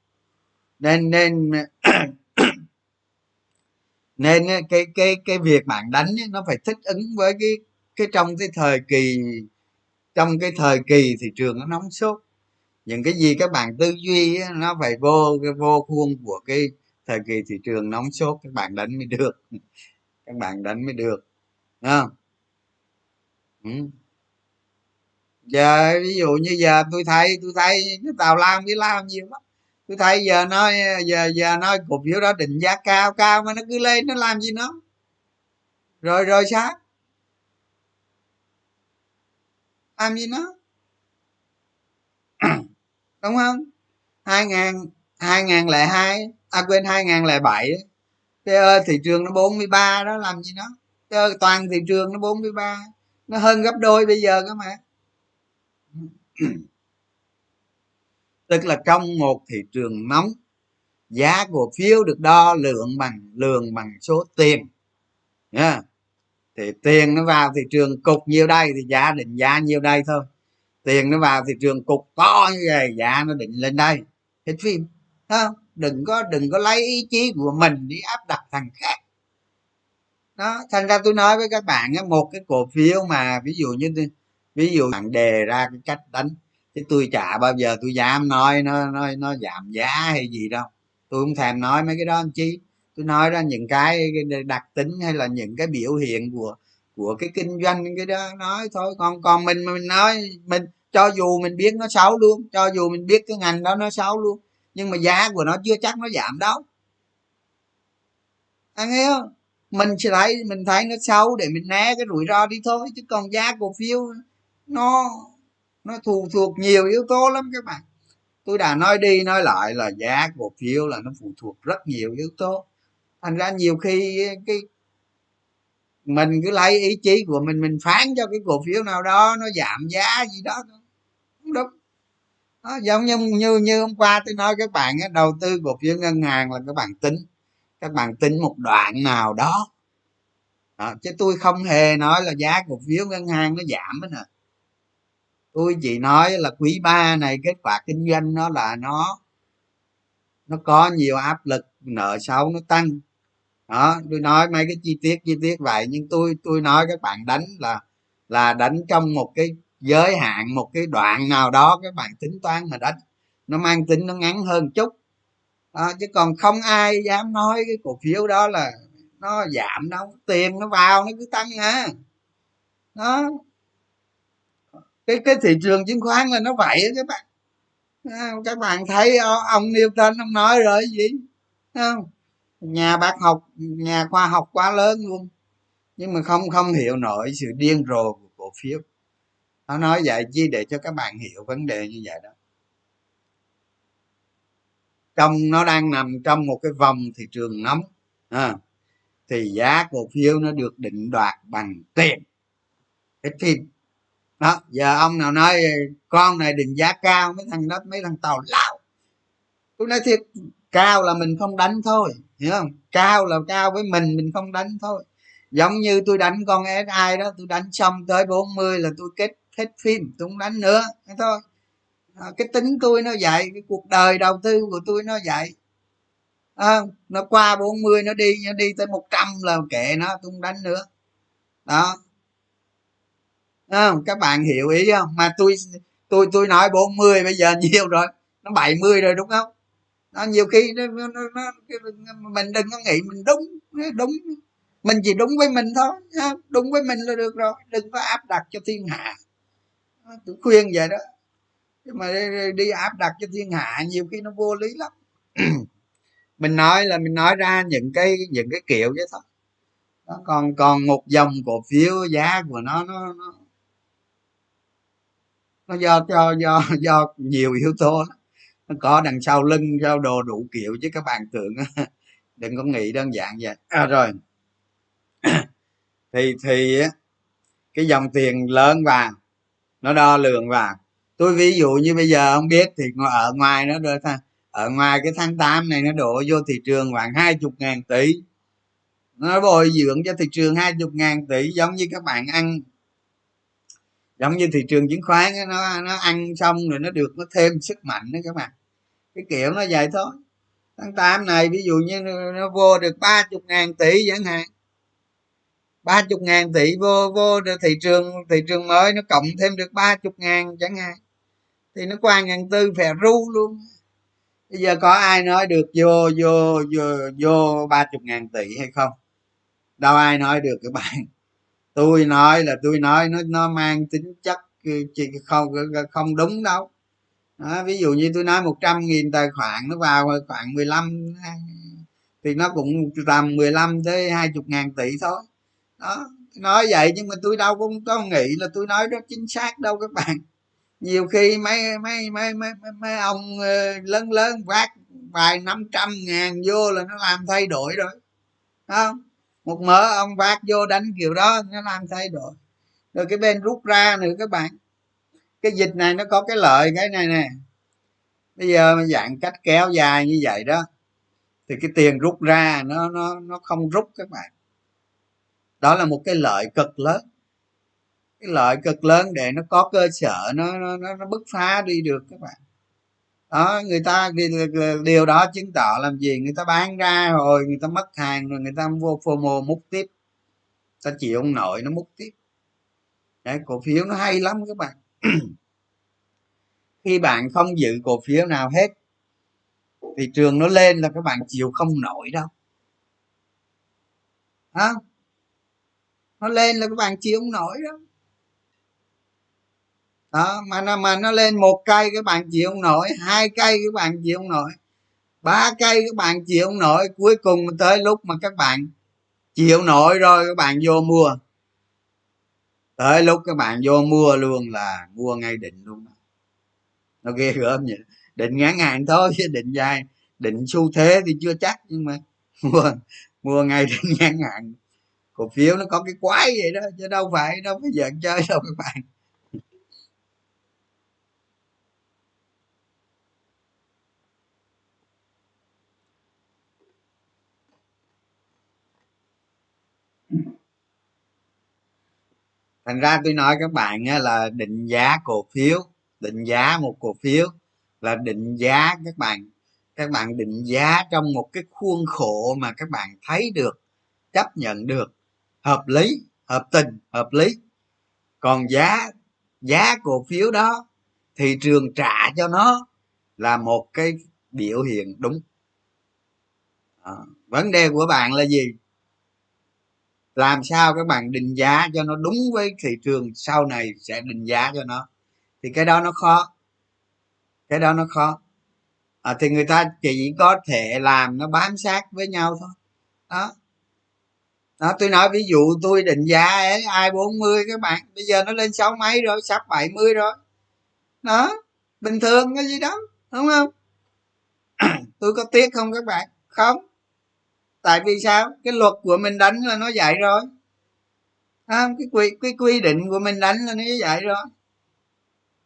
A: Nên nên nên cái cái cái việc bạn đánh nó phải thích ứng với cái cái trong cái thời kỳ, trong cái thời kỳ thị trường nó nóng sốt những cái gì các bạn tư duy nó phải vô cái, vô khuôn của cái thời kỳ thị trường nóng sốt, các bạn đánh mới được. Các bạn đánh mới được. À. ừ. giờ ví dụ như giờ tôi thấy tôi thấy cái tàu lao với lao nhiều lắm. Tôi thấy giờ nói, giờ giờ nói cổ phiếu đó định giá cao cao mà nó cứ lên, nó làm gì nó? Rồi rồi sao? Làm gì nó? đúng không? Hai ngàn hai ngàn lẻ hai à quên, hai ngàn lẻ bảy cái thị trường nó 43 đó, làm gì nó? Cái toàn thị trường nó 43 nó hơn gấp đôi bây giờ cơ mà. Tức là trong một thị trường nóng, giá cổ phiếu được đo lượng bằng, lường bằng số tiền. Yeah. thì tiền nó vào thị trường cục nhiêu đây thì giá định giá nhiêu đây thôi tiền nó vào thị trường cục to như vậy giá nó định lên đây. Hết phim không? Đừng có đừng có lấy ý chí của mình đi áp đặt thằng khác. Đó, thành ra tôi nói với các bạn một cái cổ phiếu mà ví dụ như ví dụ bạn đề ra cái cách đánh, chứ tôi chả bao giờ tôi dám nói nó nó nó giảm giá hay gì đâu. Tôi không thèm nói mấy cái đó anh chi. Tôi nói ra những cái đặc tính hay là những cái biểu hiện của của cái kinh doanh, cái đó nói thôi còn còn mình mình nói, mình cho dù mình biết nó xấu luôn, cho dù mình biết cái ngành đó nó xấu luôn, nhưng mà giá của nó chưa chắc nó giảm đâu. Anh hiểu không? Mình sẽ thấy, mình thấy nó xấu để mình né cái rủi ro đi thôi, chứ còn giá cổ phiếu nó nó phụ thuộc nhiều yếu tố lắm các bạn. Tôi đã nói đi nói lại là giá cổ phiếu là nó phụ thuộc rất nhiều yếu tố. Thành ra nhiều khi cái, mình cứ lấy ý chí của mình mình phán cho cái cổ phiếu nào đó nó giảm giá gì đó đó, giống như như như hôm qua tôi nói các bạn đầu tư cổ phiếu ngân hàng là các bạn tính các bạn tính một đoạn nào đó, đó chứ tôi không hề nói là giá cổ phiếu ngân hàng nó giảm nữa nè. Tôi chỉ nói là quý ba này kết quả kinh doanh nó là nó nó có nhiều áp lực nợ xấu nó tăng. Đó tôi nói mấy cái chi tiết chi tiết vậy nhưng tôi tôi nói các bạn đánh là là đánh trong một cái giới hạn một cái đoạn nào đó các bạn tính toán mà đánh nó mang tính nó ngắn hơn chút. À, chứ còn không ai dám nói cái cổ phiếu đó là nó giảm đâu tiền nó vào nó cứ tăng à. Nó cái cái thị trường chứng khoán là nó vậy đó các bạn. À, các bạn thấy ông Newton ông nói rồi gì? Không? Nhà bác học nhà khoa học quá lớn luôn. Nhưng mà không không hiểu nổi sự điên rồ của cổ phiếu nó nói vậy chi để cho các bạn hiểu vấn đề như vậy đó. Trong nó đang nằm trong một cái vòng thị trường nóng à, thì giá cổ phiếu nó được định đoạt bằng tiền. Hết phim. Đó giờ ông nào nói con này định giá cao mấy thằng đó mấy thằng tàu lao. Tôi nói thiệt cao là mình không đánh thôi hiểu không? Cao là cao với mình mình không đánh thôi. Giống như tôi đánh con ai đó tôi đánh xong tới 40 là tôi kết hết phim tôi không đánh nữa thế thôi. À, cái tính tôi nó vậy cái cuộc đời đầu tư của tôi nó vậy. À, nó qua 40 nó đi nó đi tới 100 là kệ nó tôi không đánh nữa. Đó. Không các bạn hiểu ý không? Mà tôi tôi tôi nói 40 bây giờ nhiều rồi. Nó 70 rồi đúng không? Nó nhiều khi nó, nó, nó, mình đừng có nghĩ mình đúng đúng. Mình chỉ đúng với mình thôi đúng với mình là được rồi đừng có áp đặt cho thiên hạ tôi khuyên vậy đó. Nhưng mà đi áp đặt cho thiên hạ nhiều khi nó vô lý lắm. Mình nói là mình nói ra những cái những cái kiểu vậy thôi. Đó, còn còn một dòng cổ phiếu giá của nó nó nó, nó do do do do nhiều yếu tố nó có đằng sau lưng do đồ đủ kiểu chứ các bạn tưởng đừng có nghĩ đơn giản vậy. À, rồi. Thì thì cái dòng tiền lớn vào nó đo lường vào. Tôi ví dụ như bây giờ không biết thì ở ngoài nó được ở ngoài cái tháng 8 này nó đổ vô thị trường khoảng hai chục ngàn tỷ. Nó bồi dưỡng cho thị trường hai chục ngàn tỷ giống như các bạn ăn. Giống như thị trường chứng khoán nó nó ăn xong rồi nó được nó thêm sức mạnh đó các bạn. Cái kiểu nó vậy thôi. Tháng 8 này ví dụ như nó vô được ba chục ngàn tỷ chẳng hạn ba chục ngàn tỷ vô vô thị trường thị trường mới nó cộng thêm được ba chục ngàn chẳng hạn. Thì nó qua ngàn tư phè ru luôn. Bây giờ có ai nói được vô vô vô vô ba chục ngàn tỷ hay không? Đâu ai nói được các bạn. Tôi nói là tôi nói nó nó mang tính chất ừ, chỉ không không đúng đâu. Đó, ví dụ như tôi nói một trăm nghìn tài khoản nó vào khoảng 15 thì nó cũng tầm 15 tới hai chục ngàn tỷ thôi đó nói vậy nhưng mà tôi đâu cũng có nghĩ là tôi nói đó chính xác đâu các bạn. Nhiều khi mấy mấy mấy mấy, mấy ông ờ, lớn lớn vác vài năm trăm ngàn vô là nó làm thay đổi rồi. Không? Một mớ ông vác vô đánh kiểu đó nó làm thay đổi. Rồi cái bên rút ra nữa các bạn. Cái dịch này nó có cái lợi cái này nè. Bây giờ dạng cách kéo dài như vậy đó thì cái tiền rút ra nó nó nó không rút các bạn đó là một cái lợi cực lớn. Cái lợi cực lớn để nó có cơ sở, nó nó nó bứt phá đi được các bạn. Đó, người ta điều đó chứng tỏ làm gì? Người ta bán ra rồi, người ta mất hàng rồi, người ta vô fomo múc tiếp. Ta chịu ông nội nó múc tiếp. Đấy, cổ phiếu nó hay lắm các bạn. Khi bạn không giữ cổ phiếu nào hết, thị trường nó lên là các bạn chịu không nổi đâu. Hả? Nó lên là các bạn chịu không nổi đó. Đó, mà nó mà nó lên một cây các bạn chịu không nổi, hai cây các bạn chịu không nổi, ba cây các bạn chịu không nổi, cuối cùng tới lúc mà các bạn chịu nổi rồi các bạn vô mua. Tới lúc các bạn vô mua luôn là mua ngay định luôn nó ghê gớm vậy định ngắn hạn thôi, chứ định dài, định xu thế thì chưa chắc nhưng mà mua mua ngay định ngắn hạn cổ phiếu nó có cái quái vậy đó, chứ đâu phải đâu phải giận chơi đâu các bạn. Thành ra tôi nói các bạn là định giá cổ phiếu, định giá một cổ phiếu, là định giá các bạn các bạn định giá trong một cái khuôn khổ mà các bạn thấy được, chấp nhận được hợp lý hợp tình hợp lý. Còn giá giá cổ phiếu đó thị trường trả cho nó là một cái biểu hiện đúng. À, vấn đề của bạn là gì? Làm sao các bạn định giá cho nó đúng với thị trường sau này sẽ định giá cho nó? Thì cái đó nó khó. Cái đó nó khó. À, thì người ta chỉ có thể làm nó bám sát với nhau thôi. Đó đó tôi nói ví dụ tôi định giá ấy ai 40 các bạn bây giờ nó lên sáu mấy rồi sắp 70 rồi. Đó bình thường cái gì đó đúng không? Tôi có tiếc không các bạn? Không. Tại vì sao? Cái luật của mình đánh là nó dạy rồi. À, cái quy cái quy định của mình đánh là nó dạy rồi.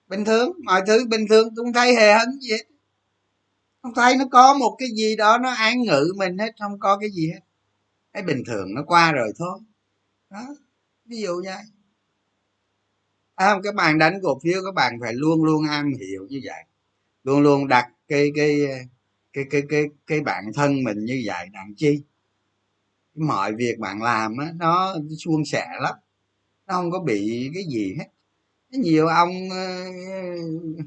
A: Bình thường mọi thứ bình thường tôi không thấy hề hấn gì hết. Không thấy nó có một cái gì đó nó án ngữ mình hết không có cái gì hết cái bình thường nó qua rồi thôi. Đó ví dụ vậy. À, các bạn đánh cổ phiếu các bạn phải luôn luôn am hiểu như vậy. Luôn luôn đặt cái cái cái cái cái cái bản thân mình như vậy đặng chi? Mọi việc bạn làm á nó suôn sẻ lắm. Nó không có bị cái gì hết. Nhiều ông uh,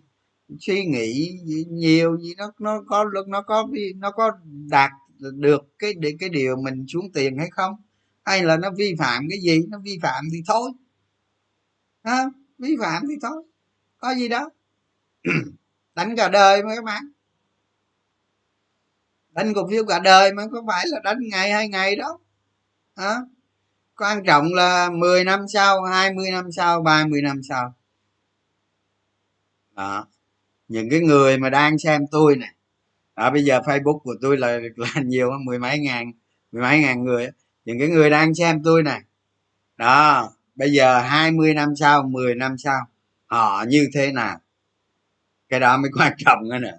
A: suy nghĩ nhiều gì nó nó có nó có nó có đạt được cái cái điều mình xuống tiền hay không? Hay là nó vi phạm cái gì? Nó vi phạm thì thôi. À, vi phạm thì thôi. Có gì đó đánh cả đời mà các bạn. Đánh cổ phiếu cả đời mà có phải là đánh ngày hai ngày đó. À, quan trọng là 10 năm sau 20 năm sau 30 năm sau. Đó. Những cái người mà đang xem tôi này à, bây giờ facebook của tôi là là nhiều mười mấy ngàn mười mấy ngàn người những cái người đang xem tôi này đó bây giờ 20 năm sau 10 năm sau họ như thế nào? Cái đó mới quan trọng nữa nè.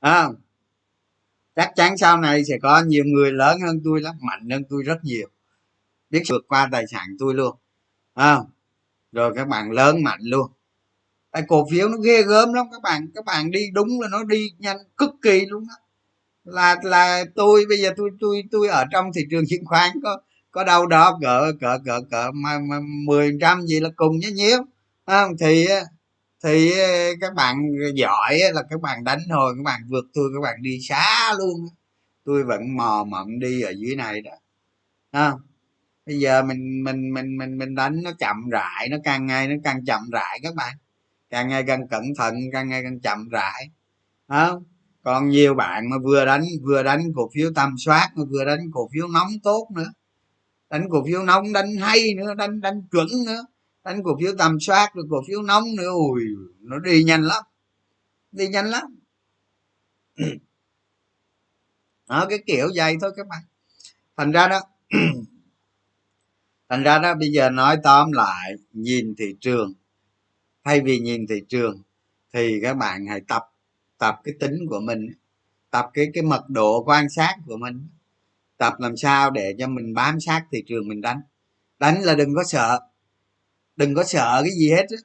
A: À, chắc chắn sau này sẽ có nhiều người lớn hơn tôi lắm mạnh hơn tôi rất nhiều. Biết vượt qua tài sản tôi luôn. À, rồi các bạn lớn mạnh luôn tại cổ phiếu nó ghê gớm lắm các bạn các bạn đi đúng là nó đi nhanh cực kỳ luôn đó là là tôi bây giờ tôi tôi tôi ở trong thị trường chứng khoán có có đâu đó cỡ cỡ cỡ cỡ mà, mà mười trăm gì là cùng với nhiêu. Thì thì các bạn giỏi là các bạn đánh thôi các bạn vượt tôi các bạn đi xa luôn tôi vẫn mò mẫm đi ở dưới này đó. À, bây giờ mình mình mình mình mình đánh nó chậm rãi nó càng ngày nó càng chậm rãi các bạn càng ngày càng cẩn thận, càng ngày càng chậm rãi. Đó. còn nhiều bạn mà vừa đánh vừa đánh cổ phiếu tầm soát, mà vừa đánh cổ phiếu nóng tốt nữa. Đánh cổ phiếu nóng, đánh hay nữa, đánh đánh chuẩn nữa. Đánh cổ phiếu tầm soát, rồi cổ phiếu nóng nữa ui nó đi nhanh lắm. Đi nhanh lắm. Đó, cái kiểu vậy thôi các bạn. Thành ra đó, thành ra đó, bây giờ nói tóm lại, nhìn thị trường thay vì nhìn thị trường thì các bạn hãy tập tập cái tính của mình tập cái cái mật độ quan sát của mình. Tập làm sao để cho mình bám sát thị trường mình đánh. Đánh là đừng có sợ. Đừng có sợ cái gì hết á.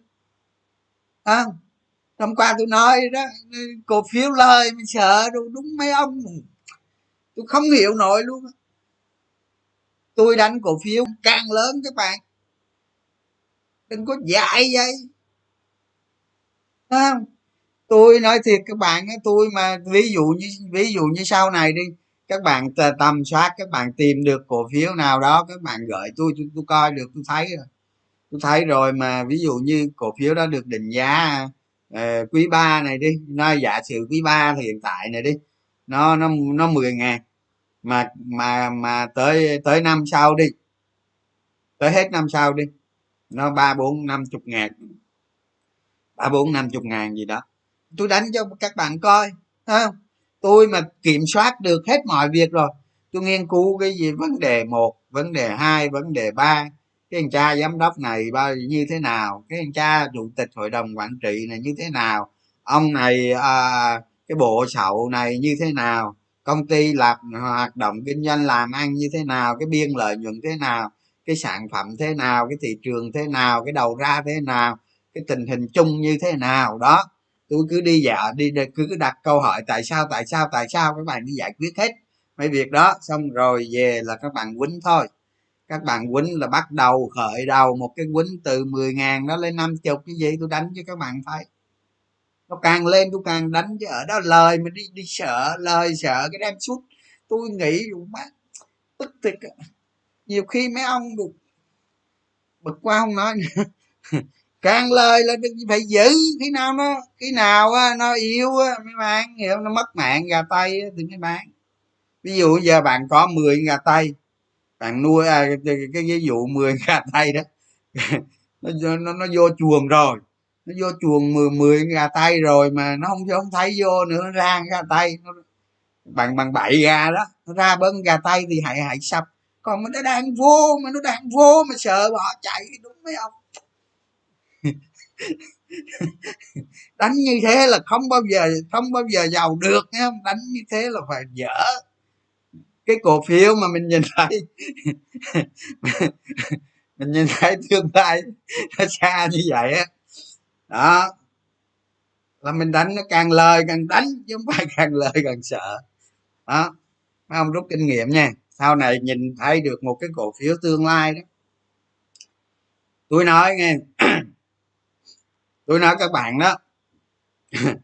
A: À, hôm qua tôi nói đó cổ phiếu lời mình sợ đúng, đúng mấy ông tôi không hiểu nổi luôn tôi đánh cổ phiếu càng lớn các bạn. Đừng có dại vậy à, tôi nói thiệt các bạn tôi mà ví dụ như ví dụ như sau này đi các bạn tầm soát các bạn tìm được cổ phiếu nào đó các bạn gửi tôi tôi, tôi coi được tôi thấy rồi. Tôi thấy rồi mà ví dụ như cổ phiếu đó được định giá uh, quý ba này đi nói giả sử quý ba hiện tại này đi nó nó nó 10 ngàn mà mà mà tới tới năm sau đi tới hết năm sau đi nó ba bốn năm chục ngàn ba bốn năm chục ngàn gì đó. Tôi đánh cho các bạn coi không? Tôi mà kiểm soát được hết mọi việc rồi. Tôi nghiên cứu cái gì vấn đề một vấn đề hai vấn đề ba. Cái anh cha giám đốc này bao như thế nào? Cái anh cha chủ tịch hội đồng quản trị này như thế nào? Ông này à, cái bộ sậu này như thế nào? Công ty làm hoạt động kinh doanh làm ăn như thế nào? Cái biên lợi nhuận thế nào? Cái sản phẩm thế nào? Cái thị trường thế nào? Cái đầu ra thế nào? Cái tình hình chung như thế nào đó. Tôi cứ đi dạ đi cứ đặt câu hỏi tại sao tại sao tại sao, các bạn đi giải quyết hết mấy việc đó. Xong rồi về là các bạn quýnh thôi. Các bạn quýnh là bắt đầu khởi đầu một cái quýnh từ 10 ngàn đó lên năm chục cái gì tôi đánh cho các bạn thấy nó càng lên tôi càng đánh chứ ở đó lời mà đi đi sợ, lời sợ cái đem suốt. Tôi nghĩ má, tức thiệt nhiều khi mấy ông được, bực qua không nói càng lời là đừng phải giữ. Khi nào nó khi nào á, nó yếu á, mấy bạn hiểu nó mất mạng gà tây thì mấy bạn ví dụ giờ bạn có 10 gà tây bạn nuôi à, cái, cái ví dụ 10 gà tây đó nó, nó nó vô chuồng rồi. Nó vô chuồng 10 10 gà tây rồi mà nó không không thấy vô nữa nó ra gà tây nó bằng bằng bảy gà đó nó ra bớn gà tây thì hãy hãy sập. Còn mà nó đang vô mà nó đang vô mà sợ bỏ chạy đúng mấy ông. đánh như thế là không bao giờ, không bao giờ giàu được nha đánh như thế là phải dở. Cái cổ phiếu mà mình nhìn thấy, mình nhìn thấy tương lai nó xa như vậy á. Đó. Là mình đánh nó càng lời càng đánh, chứ không phải càng lời càng sợ. Đó. Mấy ông rút kinh nghiệm nha. Sau này nhìn thấy được một cái cổ phiếu tương lai đó. Tôi nói nghe tôi nói các bạn đó,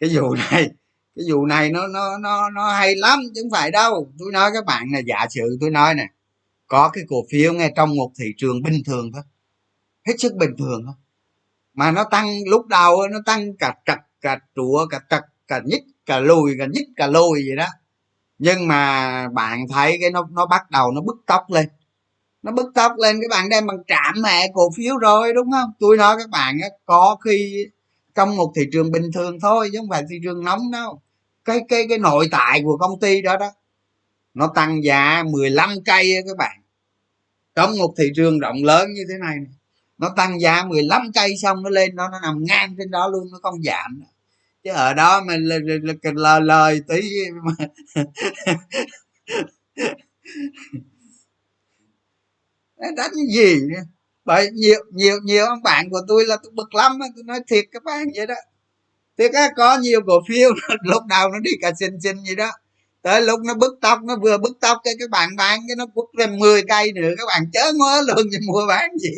A: cái vụ này, cái vụ này nó nó nó nó hay lắm chứ không phải đâu. Tôi nói các bạn là giả sử tôi nói nè, có cái cổ phiếu nghe trong một thị trường bình thường thôi, hết sức bình thường thôi, mà nó tăng lúc đầu nó tăng cả trật, cả trụa, cả trật, cả nhích, cả lùi, cả nhích, cả lùi vậy đó. Nhưng mà bạn thấy cái nó nó bắt đầu nó bứt tốc lên nó bứt tốc lên các bạn đem bằng trạm mẹ, cổ phiếu rồi, đúng không? Tôi nói các bạn có khi trong một thị trường bình thường thôi, chứ không phải thị trường nóng đâu. Cái cái cái nội tại của công ty đó đó, nó tăng giá 15 cây các bạn. Trong một thị trường rộng lớn như thế này, nó tăng giá 15 cây xong nó lên đó nó nằm ngang trên đó luôn, nó không giảm. Chứ ở đó mình lời lời tí mà đánh gì nữa bởi nhiều nhiều nhiều ông bạn của tôi là tôi bực lắm tôi nói thiệt các bạn vậy đó. Thiệt á, có nhiều cổ phiếu lúc đầu nó đi cả xin xin gì đó. Tới lúc nó bứt tóc, nó vừa bứt tóc cho các bạn bán cái nó quất lên 10 cây nữa, các bạn chớ ngó luôn thì mua bán gì.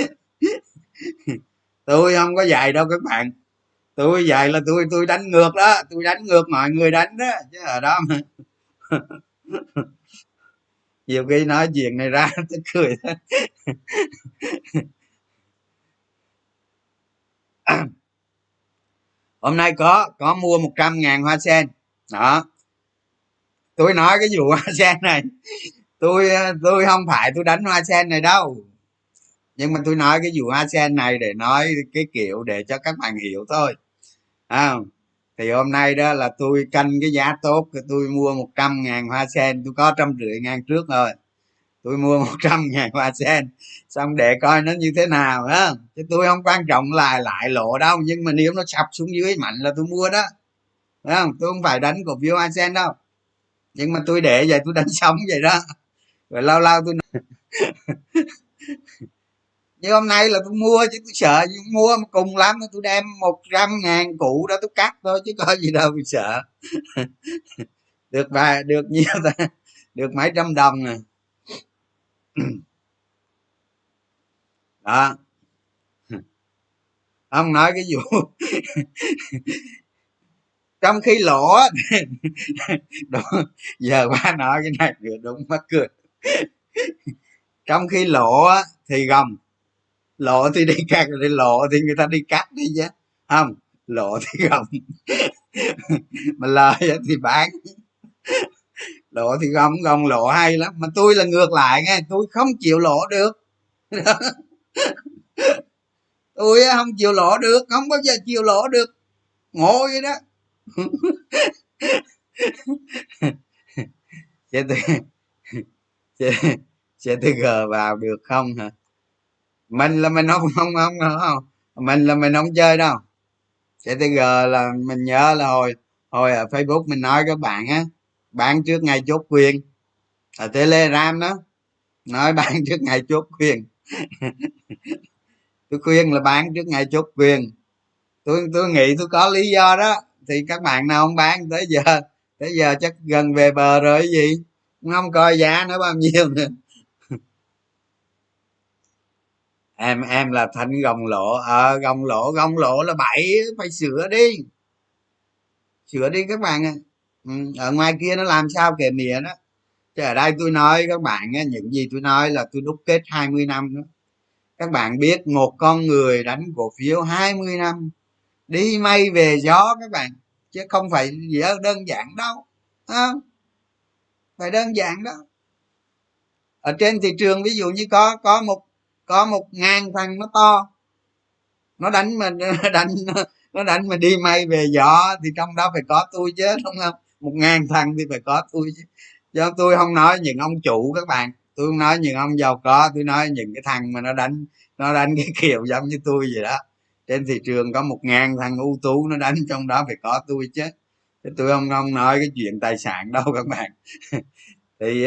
A: Tôi không có dạy đâu các bạn. Tôi dạy là tôi tôi đánh ngược đó, tôi đánh ngược mọi người đánh đó, chứ ở đó mà. nhiều khi nói chuyện này ra tôi cười hôm nay có có mua 100 ngàn hoa sen. Đó. Tôi nói cái vụ hoa sen này tôi tôi không phải tôi đánh hoa sen này đâu. Nhưng mà tôi nói cái vụ hoa sen này để nói cái kiểu để cho các bạn hiểu thôi. À, thì hôm nay đó là tôi canh cái giá tốt tôi mua 100 ngàn hoa sen. Tôi có trăm rưỡi ngàn trước rồi. Tôi mua 100 ngàn hoa sen. Xong để coi nó như thế nào á chứ tôi không quan trọng là lại lộ đâu, nhưng mà nếu nó sập xuống dưới mạnh là tôi mua đó. Đấy không? Tôi không phải đánh cổ phiếu hoa sen đâu. Nhưng mà tôi để vậy tôi đánh sống vậy đó. Rồi lâu lâu tôi nhưng hôm nay là tôi mua chứ tôi sợ mua mà cùng lắm tôi đem một trăm ngàn cụ đó tôi cắt thôi chứ có gì đâu tôi sợ. Được vài được nhiều ta được mấy trăm đồng nè. Đó. Ông nói cái vụ trong khi lỗ đúng, giờ ba nói cái này được đúng mắc cười. Trong khi lỗ thì gồng lộ thì đi cắt đi lộ thì người ta đi cắt đi chứ. Không lộ thì gồng mà lời thì bán. Lộ thì gồng gồng lộ hay lắm. Mà tôi là ngược lại nghe, tôi không chịu lộ được. Tôi không chịu lộ được, không bao giờ chịu lộ được. Ngộ vậy đó. Sẽ tôi gờ vào được không hả? Mình là mình không không không không mình là mình không chơi đâu. Ctg là mình nhớ là hồi hồi ở facebook mình nói các bạn á, bán trước ngày chốt quyền. Ở telegram đó, nói bán trước ngày chốt quyền. Tôi khuyên là bán trước ngày chốt quyền. Tôi tôi nghĩ tôi có lý do đó, thì các bạn nào không bán, tới giờ tới giờ chắc gần về bờ rồi gì? Không coi giá nó bao nhiêu nữa. Em em là thanh gồng lộ ờ à, gồng lộ gồng lộ là bảy phải sửa đi. Sửa đi các bạn ạ. Ừ, ở ngoài kia nó làm sao kể mía đó. Chứ ở đây tôi nói các bạn những gì tôi nói là tôi đúc kết 20 năm đó. Các bạn biết một con người đánh cổ phiếu 20 năm đi mây về gió các bạn chứ không phải gì đó đơn giản đâu không? Phải đơn giản đó. Ở trên thị trường ví dụ như có có một có một ngàn thằng nó to. Nó đánh mà, nó đánh nó đánh mà đi may về gió thì trong đó phải có tôi chứ, đúng không? Một ngàn thằng thì phải có tôi chứ. Cho tôi không nói những ông chủ các bạn. Tôi không nói những ông giàu có, tôi nói những cái thằng mà nó đánh nó đánh cái kiểu giống như tôi vậy đó. Trên thị trường có một ngàn thằng ưu tú nó đánh, trong đó phải có tôi chứ. Chứ tôi không không nói cái chuyện tài sản đâu các bạn. Thì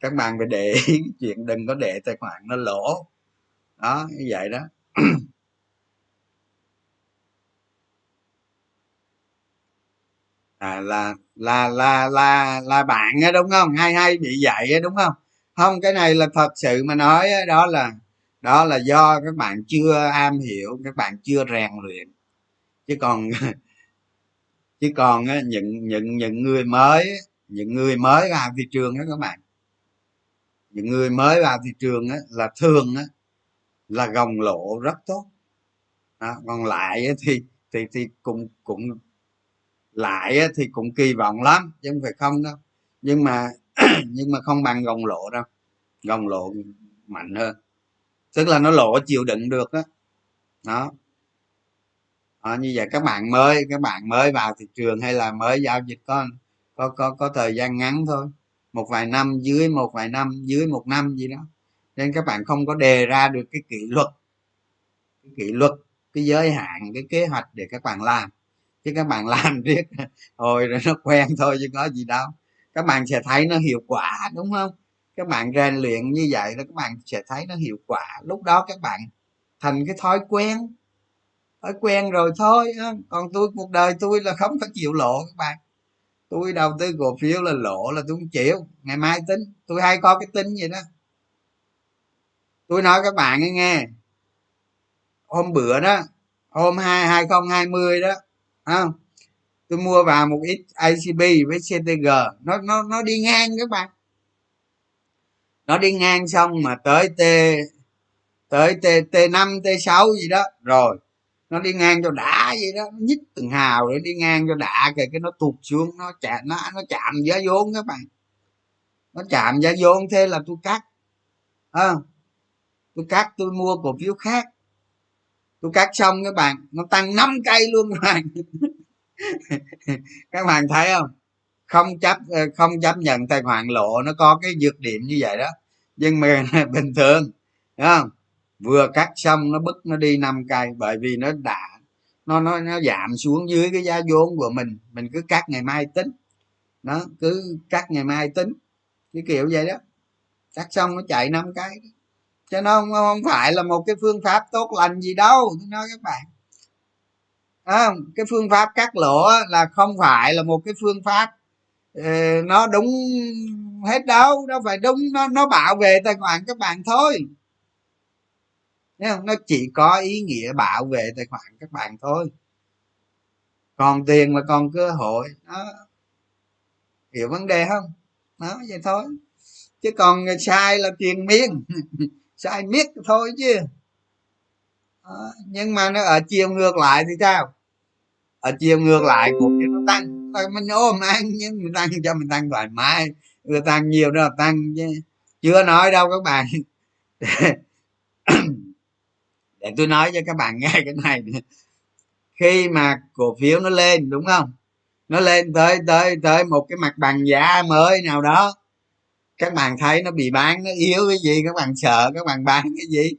A: các bạn phải để ý chuyện đừng có để tài khoản nó lỗ. Đó như vậy đó. À, là là là là là bạn á đúng không? Hay hay bị vậy á đúng không? Không cái này là thật sự mà nói đó là đó là do các bạn chưa am hiểu các bạn chưa rèn luyện. Chứ còn chứ còn những những những người mới những người mới vào thị trường đó các bạn những người mới vào thị trường á, là thường á, là gồng lộ rất tốt. À, còn lại thì thì thì cũng cũng lại á thì cũng kỳ vọng lắm chứ không phải không đâu. Nhưng mà nhưng mà không bằng gồng lộ đâu. Gồng lộ mạnh hơn. Tức là nó lộ chịu đựng được đó. Đó à, như vậy các bạn mới các bạn mới vào thị trường hay là mới giao dịch có có có có thời gian ngắn thôi? Một vài năm, dưới một vài năm, dưới một năm gì đó. Nên các bạn không có đề ra được cái kỷ luật, cái kỷ luật, cái giới hạn, cái kế hoạch để các bạn làm. Chứ các bạn làm riết hồi rồi nó quen thôi chứ có gì đâu. Các bạn sẽ thấy nó hiệu quả, đúng không? Các bạn rèn luyện như vậy là các bạn sẽ thấy nó hiệu quả. Lúc đó các bạn thành cái thói quen thói quen rồi thôi còn tôi, cuộc đời tôi là không có chịu lộ các bạn tôi đầu tư cổ phiếu là lộ là tôi không chịu. Ngày mai tính. Tôi hay có cái tính vậy đó. Tôi nói các bạn nghe, nghe. Hôm bữa đó hôm hai hai không hai mươi đó không? Tôi mua vào một ít ICB với CTG nó nó nó đi ngang các bạn. Nó đi ngang xong mà tới T tới T T 5 T 6 gì đó. Rồi nó đi ngang cho đã vậy đó nó nhích từng hào rồi đi ngang cho đã kìa cái nó tụt xuống nó chạm nó nó chạm giá vốn các bạn. Nó chạm giá vốn thế là tôi cắt à, tôi cắt tôi mua cổ phiếu khác. Tôi cắt xong các bạn nó tăng 5 cây luôn các bạn. Các bạn thấy không? Không chấp ờ, không chấp nhận tài khoản lộ nó có cái nhược điểm như vậy đó. Nhưng mà bình thường đúng không? Vừa cắt xong nó bứt nó đi năm cây bởi vì nó đã nó nó nó giảm xuống dưới cái giá vốn của mình mình cứ cắt ngày mai tính. Nó cứ cắt ngày mai tính cái kiểu vậy đó. Cắt xong nó chạy năm cái. Cho nó không, không phải là một cái phương pháp tốt lành gì đâu tôi nói các bạn. À, cái phương pháp cắt lỗ là không phải là một cái phương pháp ờ, nó đúng hết đâu đâu phải đúng nó nó bảo vệ tài khoản các bạn thôi. Thấy không? nó chỉ có ý nghĩa bảo vệ tài khoản các bạn thôi. Còn tiền là còn cơ hội đó hiểu vấn đề không? Đó vậy thôi. Chứ còn sai là tiền miên sai miết thôi chứ. Đó. nhưng mà nó ở chiều ngược lại thì sao? Ở chiều ngược lại cổ phiếu nó tăng. Mình ôm ăn, nhưng mình tăng cho mình tăng thoải mái. Người tăng nhiều đó là tăng chứ. Chưa nói đâu các bạn. để tôi nói cho các bạn nghe cái này. Khi mà cổ phiếu nó lên, đúng không? Nó lên tới tới tới một cái mặt bằng giá mới nào đó. Các bạn thấy nó bị bán, nó yếu cái gì? Các bạn sợ các bạn bán cái gì?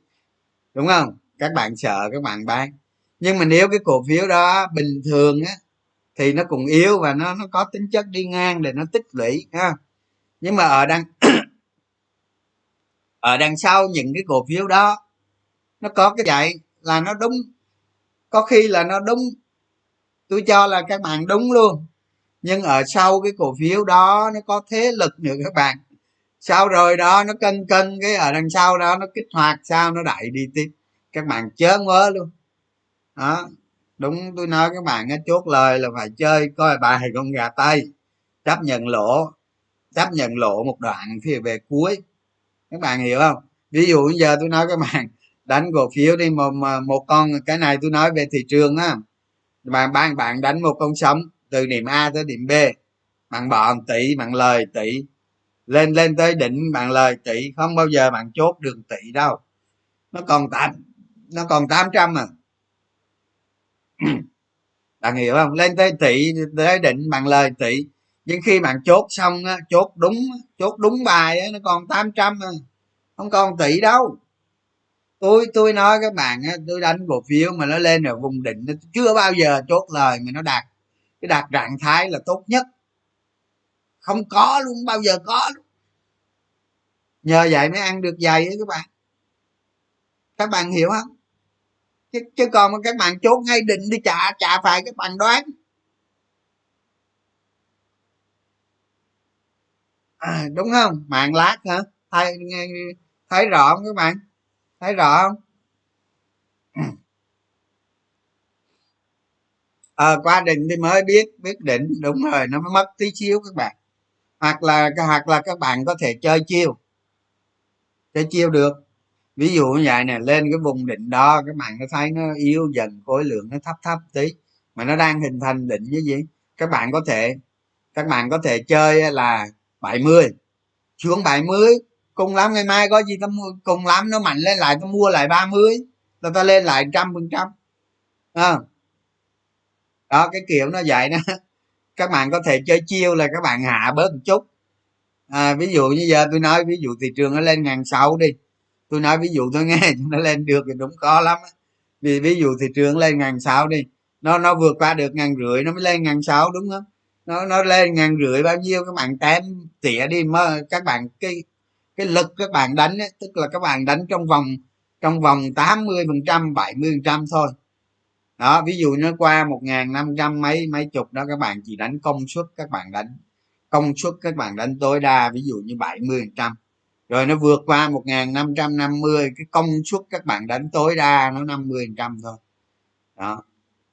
A: Đúng không? Các bạn sợ, các bạn bán. Nhưng mà nếu cái cổ phiếu đó bình thường á, thì nó cũng yếu và nó nó có tính chất đi ngang để nó tích lũy, ha. Nhưng mà ở đằng ở đằng sau những cái cổ phiếu đó nó có cái vậy là nó đúng. Có khi là nó đúng. Tôi cho là các bạn đúng luôn. Nhưng ở sau cái cổ phiếu đó, nó có thế lực nữa các bạn. Sau rồi đó, nó cân cân cái ở đằng sau đó, nó kích hoạt, sao nó đẩy đi tiếp. Các bạn chớ ngớ luôn. Đó. Đúng, tôi nói các bạn chốt lời là phải chơi, coi bài con gà tây. Chấp nhận lỗ. Chấp nhận lỗ một đoạn phía về cuối. Các bạn hiểu không? Ví dụ bây giờ tôi nói các bạn đánh cổ phiếu đi một một con cái này tôi nói về thị trường á. Bạn bạn bạn đánh một con sống từ điểm a tới điểm b bạn bỏ tỷ bạn lời tỷ. Lên lên tới đỉnh bạn lời tỷ không bao giờ bạn chốt đường tỷ đâu. Nó còn tám nó còn 800 à. Bạn hiểu không? Lên tới tỷ tới đỉnh bạn lời tỷ. Nhưng khi bạn chốt xong á, chốt đúng chốt đúng bài á, nó còn 800 à. Không còn tỷ đâu tôi tôi nói các bạn á, tôi đánh cổ phiếu mà nó lên ở vùng đỉnh nó chưa bao giờ chốt lời mà nó đạt. Cái đạt trạng thái là tốt nhất. Không có luôn bao giờ có luôn. nhờ vậy mới ăn được dày ấy các bạn. Các bạn hiểu không? Chứ, chứ còn mà các bạn chốt ngay định đi trả trả phải các bạn đoán. À, đúng không? Mạng lát hả? Thấy thấy rõ không các bạn? Thấy rõ không? À, qua định thì mới biết biết định. Đúng rồi nó mới mất tí xíu các bạn. Hoặc là hoặc là các bạn có thể chơi chiêu. Chơi chiêu được. Ví dụ như vậy nè lên cái vùng định đo các bạn có thấy nó yếu dần khối lượng nó thấp thấp tí mà nó đang hình thành định như gì? Các bạn có thể các bạn có thể chơi là 70 xuống 70 cùng lắm ngày mai có gì tao mua cùng lắm nó mạnh lên lại tao mua lại 30 là tao lên lại trăm phần trăm. Ờ. Đó cái kiểu nó vậy đó. Các bạn có thể chơi chiêu là các bạn hạ bớt một chút. À, ví dụ như giờ tôi nói ví dụ thị trường nó lên ngàn sáu đi. Tôi nói ví dụ tôi nghe nó lên được thì đúng khó lắm vì ví dụ thị trường lên ngàn sáu đi nó nó vượt qua được ngàn rưỡi nó mới lên ngàn sáu đúng không? Nó nó lên ngàn rưỡi bao nhiêu các bạn tém tỉa đi mà các bạn cái cái lực các bạn đánh ấy, tức là các bạn đánh trong vòng trong vòng 80 phần trăm 70 phần trăm thôi. Đó ví dụ nó qua một ngàn năm trăm mấy mấy chục đó các bạn chỉ đánh công suất các bạn đánh. Công suất các bạn đánh tối đa ví dụ như 70 phần trăm. Rồi nó vượt qua một ngàn năm trăm năm mươi cái công suất các bạn đánh tối đa nó 50 phần trăm thôi. Đó.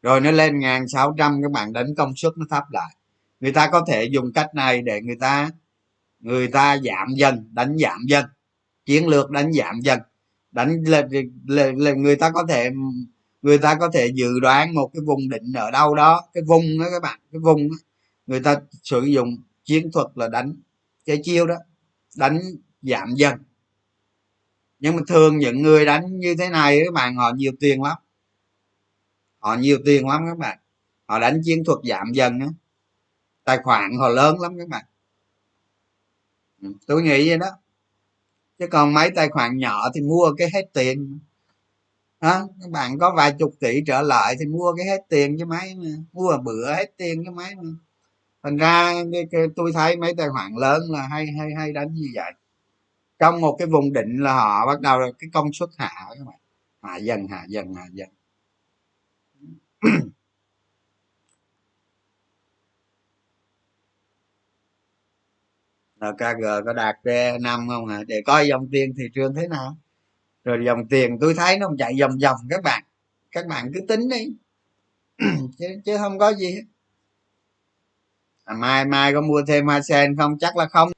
A: Rồi nó lên ngàn sáu trăm các bạn đánh công suất nó thấp lại. Người ta có thể dùng cách này để người ta người ta giảm dần đánh giảm dần chiến lược đánh giảm dần đánh là, là, là người ta có thể người ta có thể dự đoán một cái vùng định ở đâu đó cái vùng đó các bạn cái vùng đó, người ta sử dụng chiến thuật là đánh chơi chiêu đó đánh giảm dần nhưng mà thường những người đánh như thế này các bạn họ nhiều tiền lắm. Họ nhiều tiền lắm các bạn. Họ đánh chiến thuật giảm dần á. Tài khoản họ lớn lắm các bạn tôi nghĩ vậy đó. Chứ còn mấy tài khoản nhỏ thì mua cái hết tiền. Đó, các bạn có vài chục tỷ trở lại thì mua cái hết tiền cho mấy mà. Mua bữa hết tiền cho mấy mà. Thành ra cái, cái, tôi thấy mấy tài khoản lớn là hay hay hay đánh như vậy. Trong một cái vùng định là họ bắt đầu cái công suất hạ các bạn. Hạ dần hạ dần hạ dần. Kg có đạt về năm không hả? Để coi dòng tiền thị trường thế nào. Rồi dòng tiền tôi thấy nó chạy vòng vòng các bạn. Các bạn cứ tính đi. Chứ, chứ không có gì hết. À, mai mai có mua thêm hoa sen không? Chắc là không.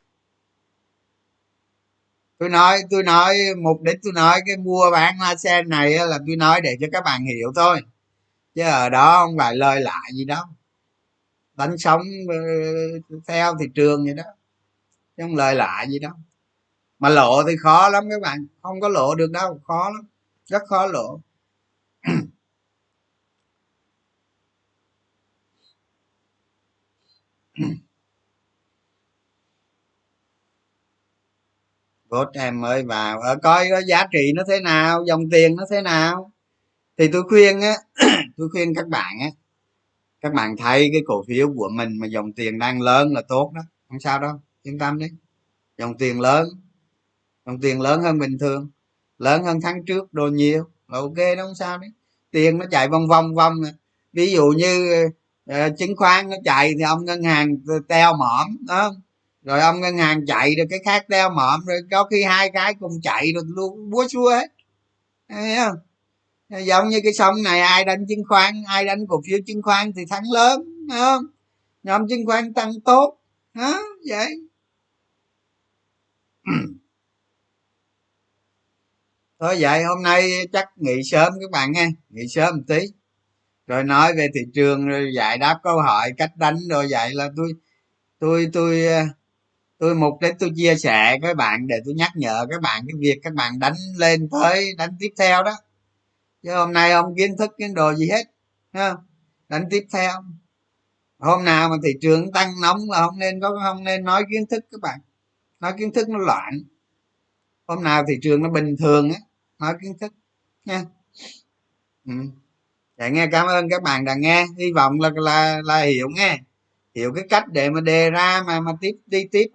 A: Tôi nói tôi nói mục đích tôi nói cái mua bán hoa sen này là tôi nói để cho các bạn hiểu thôi. Chứ ở đó không phải lời lại gì đâu. Đánh sống ờ, theo thị trường vậy đó chứ không lời lạ gì đâu mà lộ thì khó lắm các bạn. Không có lộ được đâu, khó lắm. Rất khó lộ. Vốt em mới vào. Ở coi có giá trị nó thế nào, dòng tiền nó thế nào. Thì tôi khuyên á, tôi khuyên các bạn á, các bạn thấy cái cổ phiếu của mình mà dòng tiền đang lớn là tốt đó. Không sao đâu yên tâm đi. Dòng tiền lớn. Dòng tiền lớn hơn bình thường. Lớn hơn tháng trước đồ nhiều. Là ok đó không sao đấy. Tiền nó chạy vòng vòng vòng à. ví dụ như uh, chứng khoán nó chạy thì ông ngân hàng teo mỏm đó rồi ông ngân hàng chạy rồi cái khác teo mỏm rồi có khi hai cái cùng chạy rồi luôn búa xua hết. Thấy không? Giống như cái sông này ai đánh chứng khoán ai đánh cổ phiếu chứng khoán thì thắng lớn không? Nhóm chứng khoán tăng tốt. Đó vậy thôi vậy, hôm nay chắc nghỉ sớm các bạn nghe nghỉ sớm một tí. Rồi nói về thị trường, rồi giải đáp câu hỏi, cách đánh rồi vậy là tôi tôi tôi tôi mục đích tôi chia sẻ với bạn để tôi nhắc nhở các bạn cái việc các bạn đánh lên tới đánh tiếp theo đó. Chứ hôm nay không kiến thức kiến đồ gì hết đánh tiếp theo. Hôm nào mà thị trường tăng nóng là không nên có, không nên nói kiến thức các bạn nói kiến thức nó loạn. Hôm nào thị trường nó bình thường á, nói kiến thức nha. Ừ. dạ nghe cảm ơn các bạn đã nghe. Hy vọng là là là hiểu nghe. Hiểu cái cách để mà đề ra mà mà tiếp, đi tiếp.